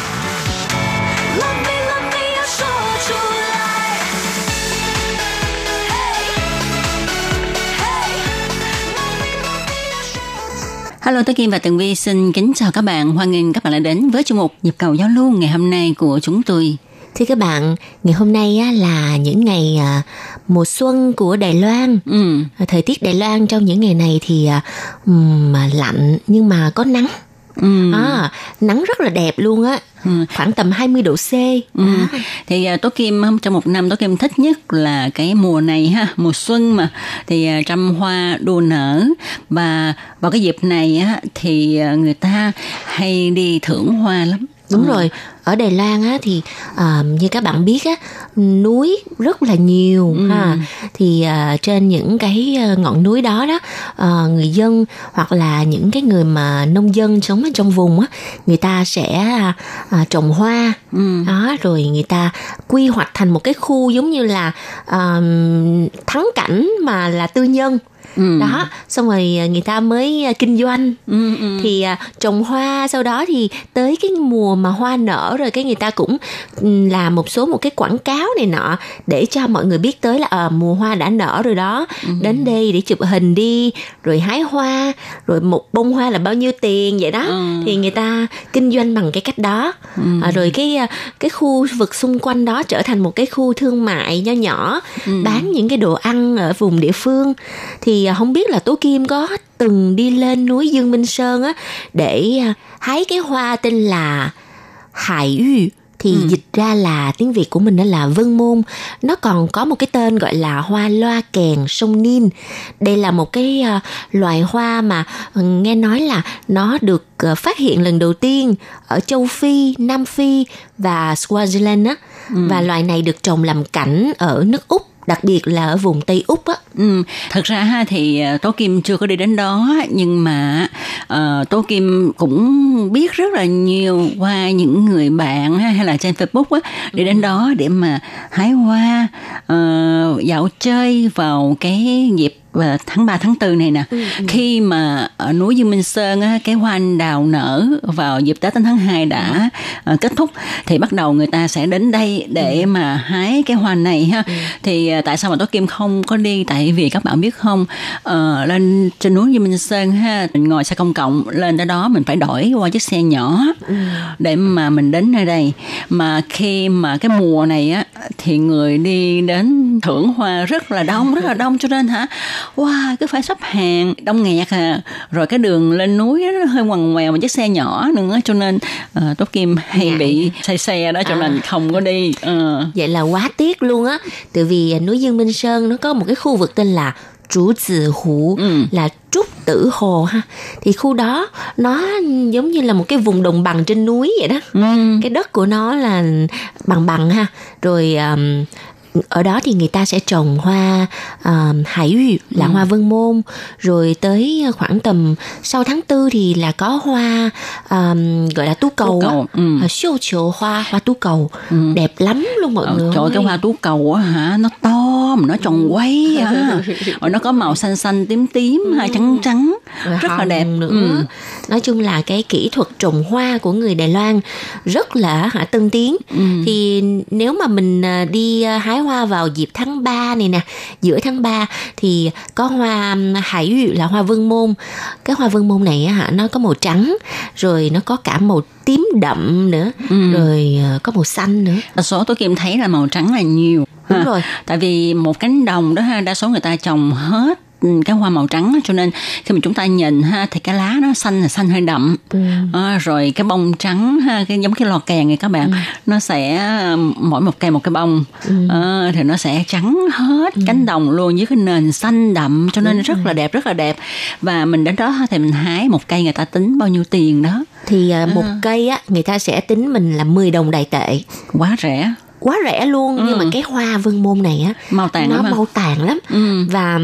Hello, Tố Kim và Tường Vi xin kính chào các bạn. Hoan nghênh các bạn đã đến với chương mục Nhịp cầu giao lưu ngày hôm nay của chúng tôi. Thưa các bạn, ngày hôm nay á, là những ngày à, mùa xuân của Đài Loan. Ừ. Thời tiết Đài Loan trong những ngày này thì à, mà lạnh nhưng mà có nắng. Ừ. À, nắng rất là đẹp luôn á. Ừ. Khoảng tầm 20 độ C. Ừ. Thì à, Tố Kim trong một năm Tố Kim thích nhất là cái mùa này ha, mùa xuân mà thì à, trăm hoa đua nở và vào cái dịp này á thì à, người ta hay đi thưởng hoa lắm. Đúng Ừ. rồi, ở Đài Loan á thì à, như các bạn biết á, núi rất là nhiều Ừ. ha. Thì à, trên những cái à, ngọn núi đó đó, à, người dân hoặc là những cái người mà nông dân sống ở trong vùng á, người ta sẽ à, trồng hoa. Ừ. Đó rồi người ta quy hoạch thành một cái khu giống như là à, thắng cảnh mà là tư nhân. Ừ. Đó, xong rồi à, người ta mới à, kinh doanh. Ừ, ừ. thì à, trồng hoa sau đó thì tới cái mùa mà hoa nở rồi cái người ta cũng ừm, làm một số một cái quảng cáo này nọ để cho mọi người biết tới là ờ, mùa hoa đã nở rồi đó. Đến đây để chụp hình đi rồi hái hoa rồi một bông hoa là bao nhiêu tiền vậy đó. Ừ. thì người ta kinh doanh bằng cái cách đó. À, rồi cái à, cái khu vực xung quanh đó trở thành một cái khu thương mại nho nhỏ bán những cái đồ ăn ở vùng địa phương. Thì à, không biết là tố kim có từng đi lên núi Dương Minh Sơn á để à, hái cái hoa tên là hải yu thì dịch ra là tiếng Việt của mình đó là vân môn. Nó còn có một cái tên gọi là hoa loa kèn sông Nin đây là một cái à, loài hoa mà ừ, nghe nói là nó được à, phát hiện lần đầu tiên ở châu Phi, Nam Phi và Swaziland á. Và loài này được trồng làm cảnh ở nước Úc đặc biệt là ở vùng Tây Úc á. Ừ, thật ra ha thì ờ, Tố Kim chưa có đi đến đó nhưng mà uh, Tố Kim cũng biết rất là nhiều qua những người bạn ha, hay là trên Facebook á đi đến đó để mà hái hoa uh, dạo chơi vào cái dịp ờ, tháng 3 tháng 4 này nè. Khi mà ở núi Dương Minh Sơn á, cái hoa anh đào nở vào dịp Tết tháng 2 đã ờ, kết thúc thì bắt đầu người ta sẽ đến đây để mà hái cái hoa này ha. Thì ờ, tại sao mà Tố Kim không có đi? Tại vì các bạn biết không ờ, lên trên núi Dương Minh Sơn ha mình ngồi xe công cộng lên tới đó mình phải đổi qua chiếc xe nhỏ để mà mình đến nơi đây. Mà khi mà cái mùa này á thì người đi đến thưởng hoa rất là đông rất là đông cho nên hả wow cứ phải sắp hàng đông nghẹt à rồi cái đường lên núi nó hơi ngoằn ngoèo mà chiếc xe nhỏ nữa cho nên uh, tốt kim hay Ngại. bị say xe đó cho À. nên không có đi Ờ. Vậy là quá tiếc luôn á. Tại vì núi Dương Minh Sơn nó có một cái khu vực tên là Trú Tử Hủ Ừ. là Trúc Tử Hồ ha. Thì khu đó nó giống như là một cái vùng đồng bằng trên núi vậy đó. Ừ. Cái đất của nó là bằng bằng ha. Rồi um, ở đó thì người ta sẽ trồng hoa um, hải uy là Ừ. hoa vân môn. Rồi tới khoảng tầm sau tháng tư thì là có hoa um, gọi là tú cầu, Tú cầu, ừ. À, siêu chiều hoa hoa tú cầu. Đẹp lắm luôn mọi Ờ, người trời ơi, cái hoa tú cầu á hả? Nó to mà nó tròn quay á rồi nó có màu xanh xanh tím tím ha trắng trắng. Rồi rất là đẹp. nữa. Ừ. nói chung là cái kỹ thuật trồng hoa của người Đài Loan rất là hả tân tiến Ừ. thì nếu mà mình à, đi à, hái hoa vào dịp tháng 3 này nè giữa tháng 3 thì có hoa hải uy là hoa vân môn cái hoa vân môn này á hả nó có màu trắng rồi nó có cả màu tím đậm nữa Ừ. rồi à, có màu xanh nữa đa số tôi kim thấy là màu trắng là nhiều Đúng ha. rồi. tại vì một cánh đồng đó ha đa số người ta trồng hết cái hoa màu trắng cho nên khi mà chúng ta nhìn ha thì cái lá nó xanh là xanh hơi đậm. Ừ. à, rồi cái bông trắng ha cái giống cái lò kèn này các Ừ. bạn nó sẽ um, mỗi một cây một cái bông. À, thì nó sẽ trắng hết Ừ. cánh đồng luôn với cái nền xanh đậm cho nên rất là đẹp rất là đẹp. Và mình đến đó thì mình hái một cây người ta tính bao nhiêu tiền đó. Thì à, một cây á người ta sẽ tính mình là 10 đồng đài tệ. Quá rẻ quá rẻ luôn. Nhưng mà cái hoa vân môn này á Màu tàn nó lắm màu tàn lắm. Ừ. và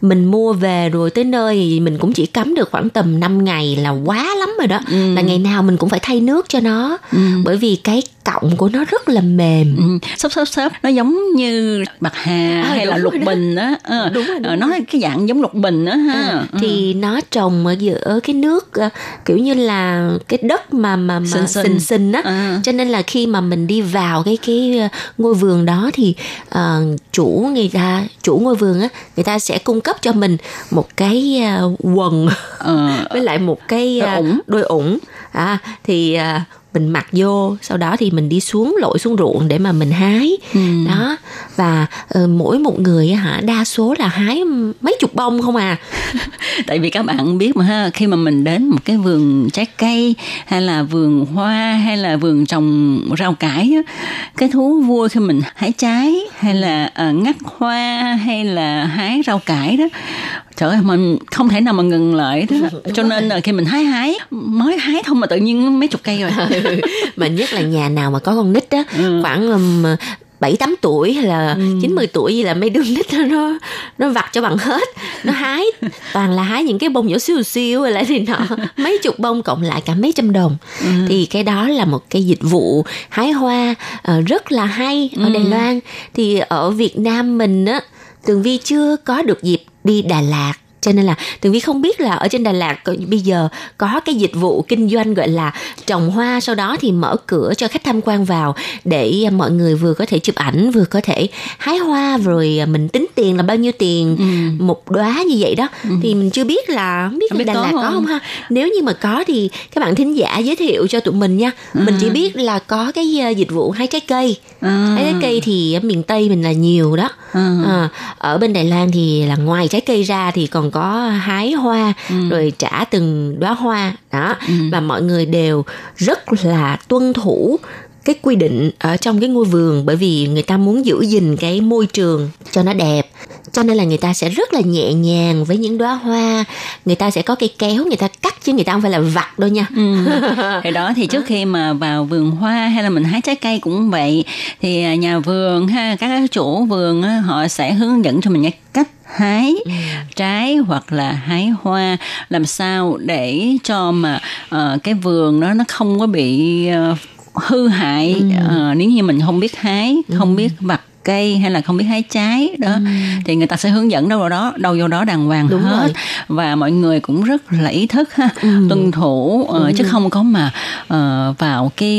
mình mua về rồi tới nơi thì mình cũng chỉ cắm được khoảng tầm 5 ngày là quá lắm rồi đó. Ừ. là ngày nào mình cũng phải thay nước cho nó. Bởi vì cái cọng của nó rất là mềm Ừ, xốp xốp xốp nó giống như bạc hà À, hay là lục đó. bình á Ờ, Đúng rồi, đúng ờ, nó cái dạng giống lục bình á ha À, Ừ. thì nó trồng ở giữa cái nước ờ, kiểu như là cái đất mà mà mà Xình xình. xình xình á À. cho nên là khi mà mình đi vào cái cái ngôi vườn đó thì ờ, chủ người ta chủ ngôi vườn á người ta sẽ cung cấp cho mình một cái ờ, quần Ờ, với lại một cái Đôi à, ủng. đôi ủng à, thì à, mình mặc vô sau đó thì mình đi xuống lội xuống ruộng để mà mình hái. Ừ. đó và ờ, mỗi một người hả đa số là hái mấy chục bông không à. Tại vì các bạn biết mà ha khi mà mình đến một cái vườn trái cây hay là vườn hoa hay là vườn trồng rau cải cái thú vui khi mình hái trái hay là ờ, ngắt hoa hay là hái rau cải đó trời ơi mình không thể nào mà ngừng lại đó. Cho nên là khi mình hái hái mới hái thôi mà tự nhiên mấy chục cây rồi mà nhất là nhà nào mà có con nít á Ừ. khoảng um, bảy tám tuổi hay là chín mười tuổi gì là mấy đứa nít nó nó vặt cho bằng hết. Nó hái toàn là hái những cái bông nhỏ siêu siêu rồi lại thì nọ mấy chục bông cộng lại cả mấy trăm đồng. Thì cái đó là một cái dịch vụ hái hoa ờ, rất là hay ở Đài Loan. Thì ở Việt Nam mình á Tường Vi chưa có được dịp đi Đà Lạt cho nên là Tường Vi không biết là ở trên Đà Lạt bây giờ có cái dịch vụ kinh doanh gọi là trồng hoa sau đó thì mở cửa cho khách tham quan vào để à, mọi người vừa có thể chụp ảnh vừa có thể hái hoa rồi à, mình tính tiền là bao nhiêu tiền một đóa như vậy đó. Thì mình chưa biết là không biết, Không biết Đà có Lạt có không? không ha. Nếu như mà có thì các bạn thính giả giới thiệu cho tụi mình nha. Mình chỉ biết là có cái à, dịch vụ hái trái cây. À. hái trái cây thì ở miền Tây mình là nhiều đó. À. À, ở bên Đài Loan thì là ngoài trái cây ra thì còn có hái hoa rồi trả từng đóa hoa. Đó. Và mọi người đều rất là tuân thủ cái quy định ở trong cái ngôi vườn bởi vì người ta muốn giữ gìn cái môi trường cho nó đẹp cho nên là người ta sẽ rất là nhẹ nhàng với những đóa hoa. Người ta sẽ có cây kéo người ta cắt chứ người ta không phải là vặt đâu nha. Ừ. thì đó thì trước khi mà vào vườn hoa hay là mình hái trái cây cũng vậy thì à, nhà vườn ha các chủ vườn họ sẽ hướng dẫn cho mình cách hái trái hoặc là hái hoa. Làm sao để cho mà ờ, cái vườn đó nó không có bị ờ, hư hại Ờ, nếu như mình không biết hái không biết vặt cây hay là không biết hái trái đó thì người ta sẽ hướng dẫn đâu vào đó đâu vô đó đàng hoàng Đúng hết rồi. và mọi người cũng rất là ý thức ha tuân thủ ờ, chứ không có mà ờ, vào cái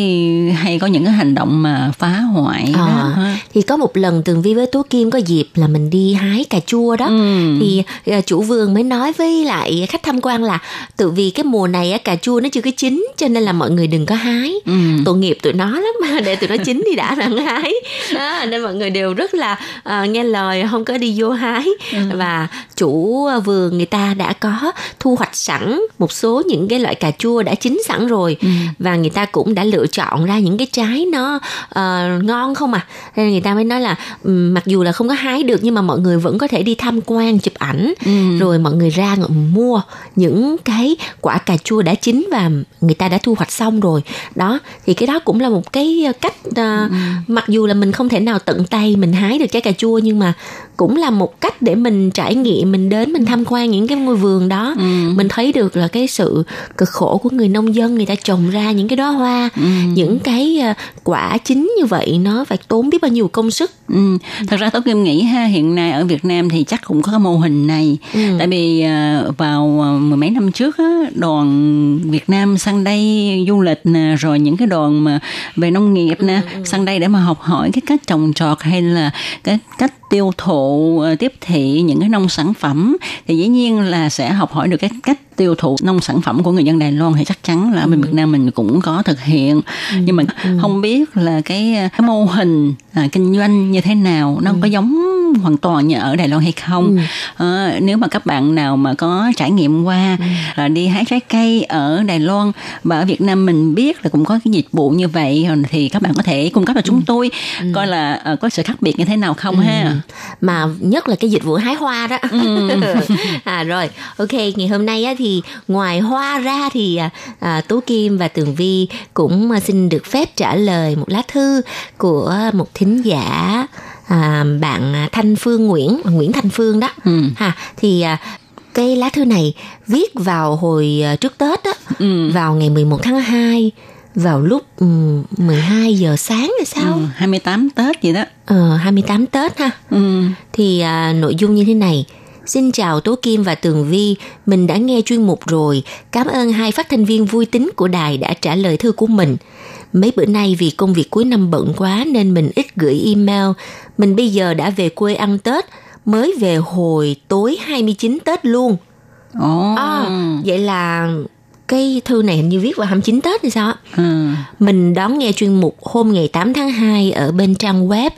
hay có những cái hành động mà phá hoại đó Ờ, ha. thì có một lần Tường Vi với Tố Kim có dịp là mình đi hái cà chua đó Ừ. thì à, chủ vườn mới nói với lại khách tham quan là tự vì cái mùa này á, cà chua nó chưa có chín cho nên là mọi người đừng có hái Ừ. tội nghiệp tụi nó lắm mà để tụi nó chín thì đã là hái đó, nên mọi người đều rất là à, nghe lời không có đi vô hái ừ. và chủ vườn người ta đã có thu hoạch sẵn một số những cái loại cà chua đã chín sẵn rồi ừ. và người ta cũng đã lựa chọn ra những cái trái nó uh, ngon không à nên người ta mới nói là um, mặc dù là không có hái được nhưng mà mọi người vẫn có thể đi tham quan chụp ảnh ừ. rồi mọi người ra mua những cái quả cà chua đã chín và người ta đã thu hoạch xong rồi đó thì cái đó cũng là một cái cách uh, ừ. mặc dù là mình không thể nào tận tay mình hái được trái cà chua nhưng mà cũng là một cách để mình trải nghiệm mình đến mình tham quan những cái ngôi vườn đó ừ. mình thấy được là cái sự cực khổ của người nông dân người ta trồng ra những cái đóa hoa ừ. những cái uh, quả chín như vậy nó phải tốn biết bao nhiêu công sức ừ. thật ra tôi kim nghĩ ha hiện nay ở Việt Nam thì chắc cũng có cái mô hình này ừ. tại vì uh, vào mười mấy năm trước á, đoàn Việt Nam sang đây du lịch nè rồi những cái đoàn mà về nông nghiệp nè ừ, ừ. sang đây để mà học hỏi cái cách trồng trọt hay là cái cách tiêu thụ ờ, tiếp thị những cái nông sản phẩm thì dĩ nhiên là sẽ học hỏi được cái cách tiêu thụ nông sản phẩm của người dân Đài Loan thì chắc chắn là ừ. bên Việt Nam mình cũng có thực hiện ừ. nhưng mà ừ. không biết là cái cái mô hình à, kinh doanh như thế nào nó ừ. có giống hoàn toàn như ở Đài Loan hay không ừ. à, nếu mà các bạn nào mà có trải nghiệm qua ừ. là đi hái trái cây ở Đài Loan và ở Việt Nam mình biết là cũng có cái dịch vụ như vậy thì các bạn có thể cung cấp cho chúng ừ. tôi ừ. coi là uh, có sự khác biệt như thế nào không ừ. ha mà nhất là cái dịch vụ hái hoa đó ừ. à rồi ok ngày hôm nay á, thì ngoài hoa ra thì à, à, Tố Kim và Tường Vi cũng à, xin được phép trả lời một lá thư của một thính giả à, bạn Thanh Phương Nguyễn Nguyễn Thanh Phương đó ừ. ha thì à, cái lá thư này viết vào hồi à, trước Tết á ừ. vào ngày 11 tháng 2 vào lúc um, 12 giờ sáng hay sao? Ừ, 28 Tết gì đó. Ờ 28 Tết ha. Ừ. Thì à, nội dung như thế này. Xin chào Tố Kim và Tường Vi, mình đã nghe chuyên mục rồi. Cảm ơn hai phát thanh viên vui tính của đài đã trả lời thư của mình. Mấy bữa nay vì công việc cuối năm bận quá nên mình ít gửi email. Mình bây giờ đã về quê ăn Tết, mới về hồi tối 29 Tết luôn. Ồ. Oh. À, vậy là cái thư này hình như viết vào 29 Tết hay sao Ừ. Mình đón nghe chuyên mục hôm ngày 8 tháng 2 ở bên trang web.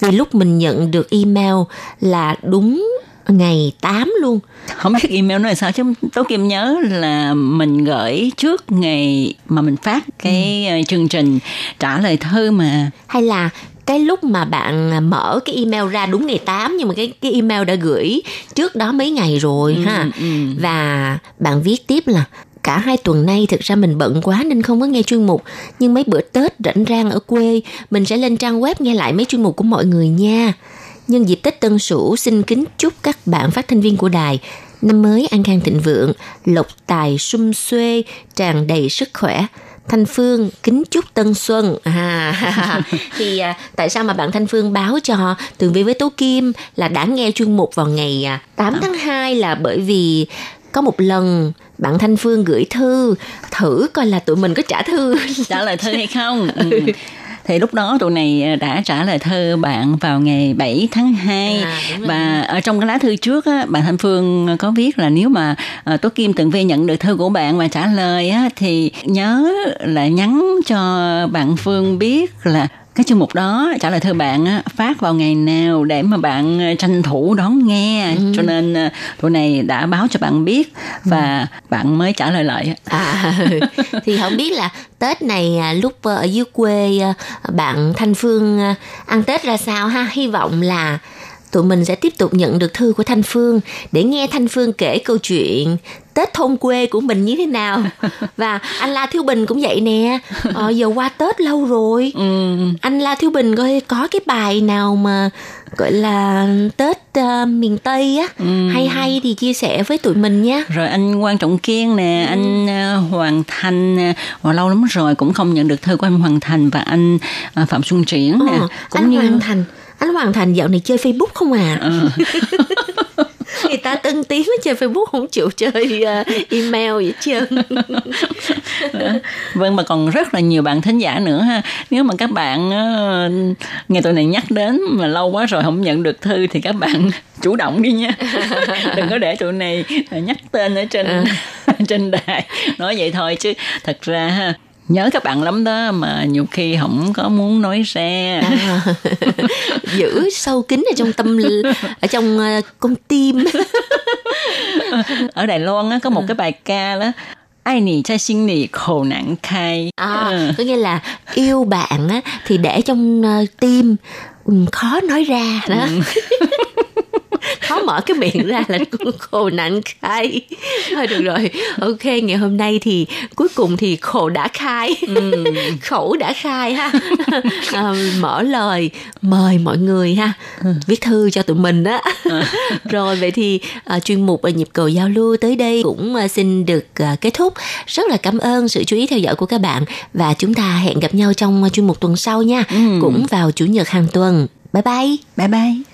Vì lúc mình nhận được email là đúng ngày 8 luôn. Không biết email nó là sao chứ tôi Kim nhớ là mình gửi trước ngày mà mình phát cái ừ. chương trình trả lời thư mà. Hay là cái lúc mà bạn mở cái email ra đúng ngày 8 nhưng mà cái cái email đã gửi trước đó mấy ngày rồi ừ, ha. Ừ. Và bạn viết tiếp là cả hai tuần nay thực ra mình bận quá nên không có nghe chuyên mục. Nhưng mấy bữa tết rảnh rang ở quê mình sẽ lên trang web nghe lại mấy chuyên mục của mọi người nha. Nhân dịp tết tân sửu xin kính chúc các bạn phát thanh viên của đài năm mới an khang thịnh vượng lộc tài sum xuê tràn đầy sức khỏe. Thanh Phương kính chúc Tân Xuân. À, thì à, tại sao mà bạn Thanh Phương báo cho Tường Vi với Tố Kim là đã nghe chuyên mục vào ngày 8 à, tháng 2 là bởi vì có một lần bạn Thanh Phương gửi thư thử coi là tụi mình có trả thư. Trả lời thư hay không? Ừ. thì lúc đó tụi này đã trả lời thư bạn vào ngày 7 tháng 2 à, và ở trong cái lá thư trước á, bạn Thanh Phương có viết là nếu mà uh, Tố Kim Tường Vi nhận được thư của bạn và trả lời á, thì nhớ là nhắn cho bạn Phương biết là cái chương mục đó trả lời thư bạn á, phát vào ngày nào để mà bạn ờ, tranh thủ đón nghe ừ. cho nên ờ, tụi này đã báo cho bạn biết và ừ. bạn mới trả lời lại à, thì không biết là tết này à, lúc ở dưới quê bạn thanh phương ăn tết ra sao ha hy vọng là tụi mình sẽ tiếp tục nhận được thư của Thanh Phương để nghe Thanh Phương kể câu chuyện Tết thôn quê của mình như thế nào. Và anh La Thiếu Bình cũng vậy nè. Ờ, giờ qua Tết lâu rồi. Ừ. anh La Thiếu Bình coi có cái bài nào mà gọi là Tết uh, miền Tây á ừ. hay hay thì chia sẻ với tụi mình nhé. Rồi anh Quan Trọng Kiên nè ừ. anh uh, Hoàng Thành uh, lâu lắm rồi cũng không nhận được thư của anh Hoàng Thành và anh uh, Phạm Xuân Triển nè. Ờ, cũng anh như... Hoàng Thành anh Hoàng Thành dạo này chơi Facebook không à? Ừ. người ta tân tiến chơi Facebook không chịu chơi uh, email vậy trơn. Vâng mà còn rất là nhiều bạn thính giả nữa ha. Nếu mà các bạn uh, nghe tụi này nhắc đến mà lâu quá rồi không nhận được thư thì các bạn chủ động đi nha. Đừng có để tụi này nhắc tên ở trên à. trên đài. Nói vậy thôi chứ thật ra ha nhớ các bạn lắm đó mà nhiều khi không có muốn nói ra. Giữ sâu kín ở trong tâm ở trong uh, con tim. Ở Đài Loan á, có một cái bài ca đó ai nì cha xin nì khổ nạn khai. À, Ừ. có nghĩa là yêu bạn á, thì để trong uh, tim ừ, khó nói ra đó khó mở cái miệng ra là khổ nặng khai. Thôi được rồi. Ok ngày hôm nay thì cuối cùng thì khổ đã khai. Khẩu đã khai ha. À, mở lời mời mọi người ha. Viết thư cho tụi mình á. Rồi vậy thì à, chuyên mục à, nhịp cầu giao lưu tới đây cũng à, xin được à, kết thúc. Rất là cảm ơn sự chú ý theo dõi của các bạn và chúng ta hẹn gặp nhau trong chuyên mục tuần sau nha. Cũng vào chủ nhật hàng tuần. Bye bye. Bye bye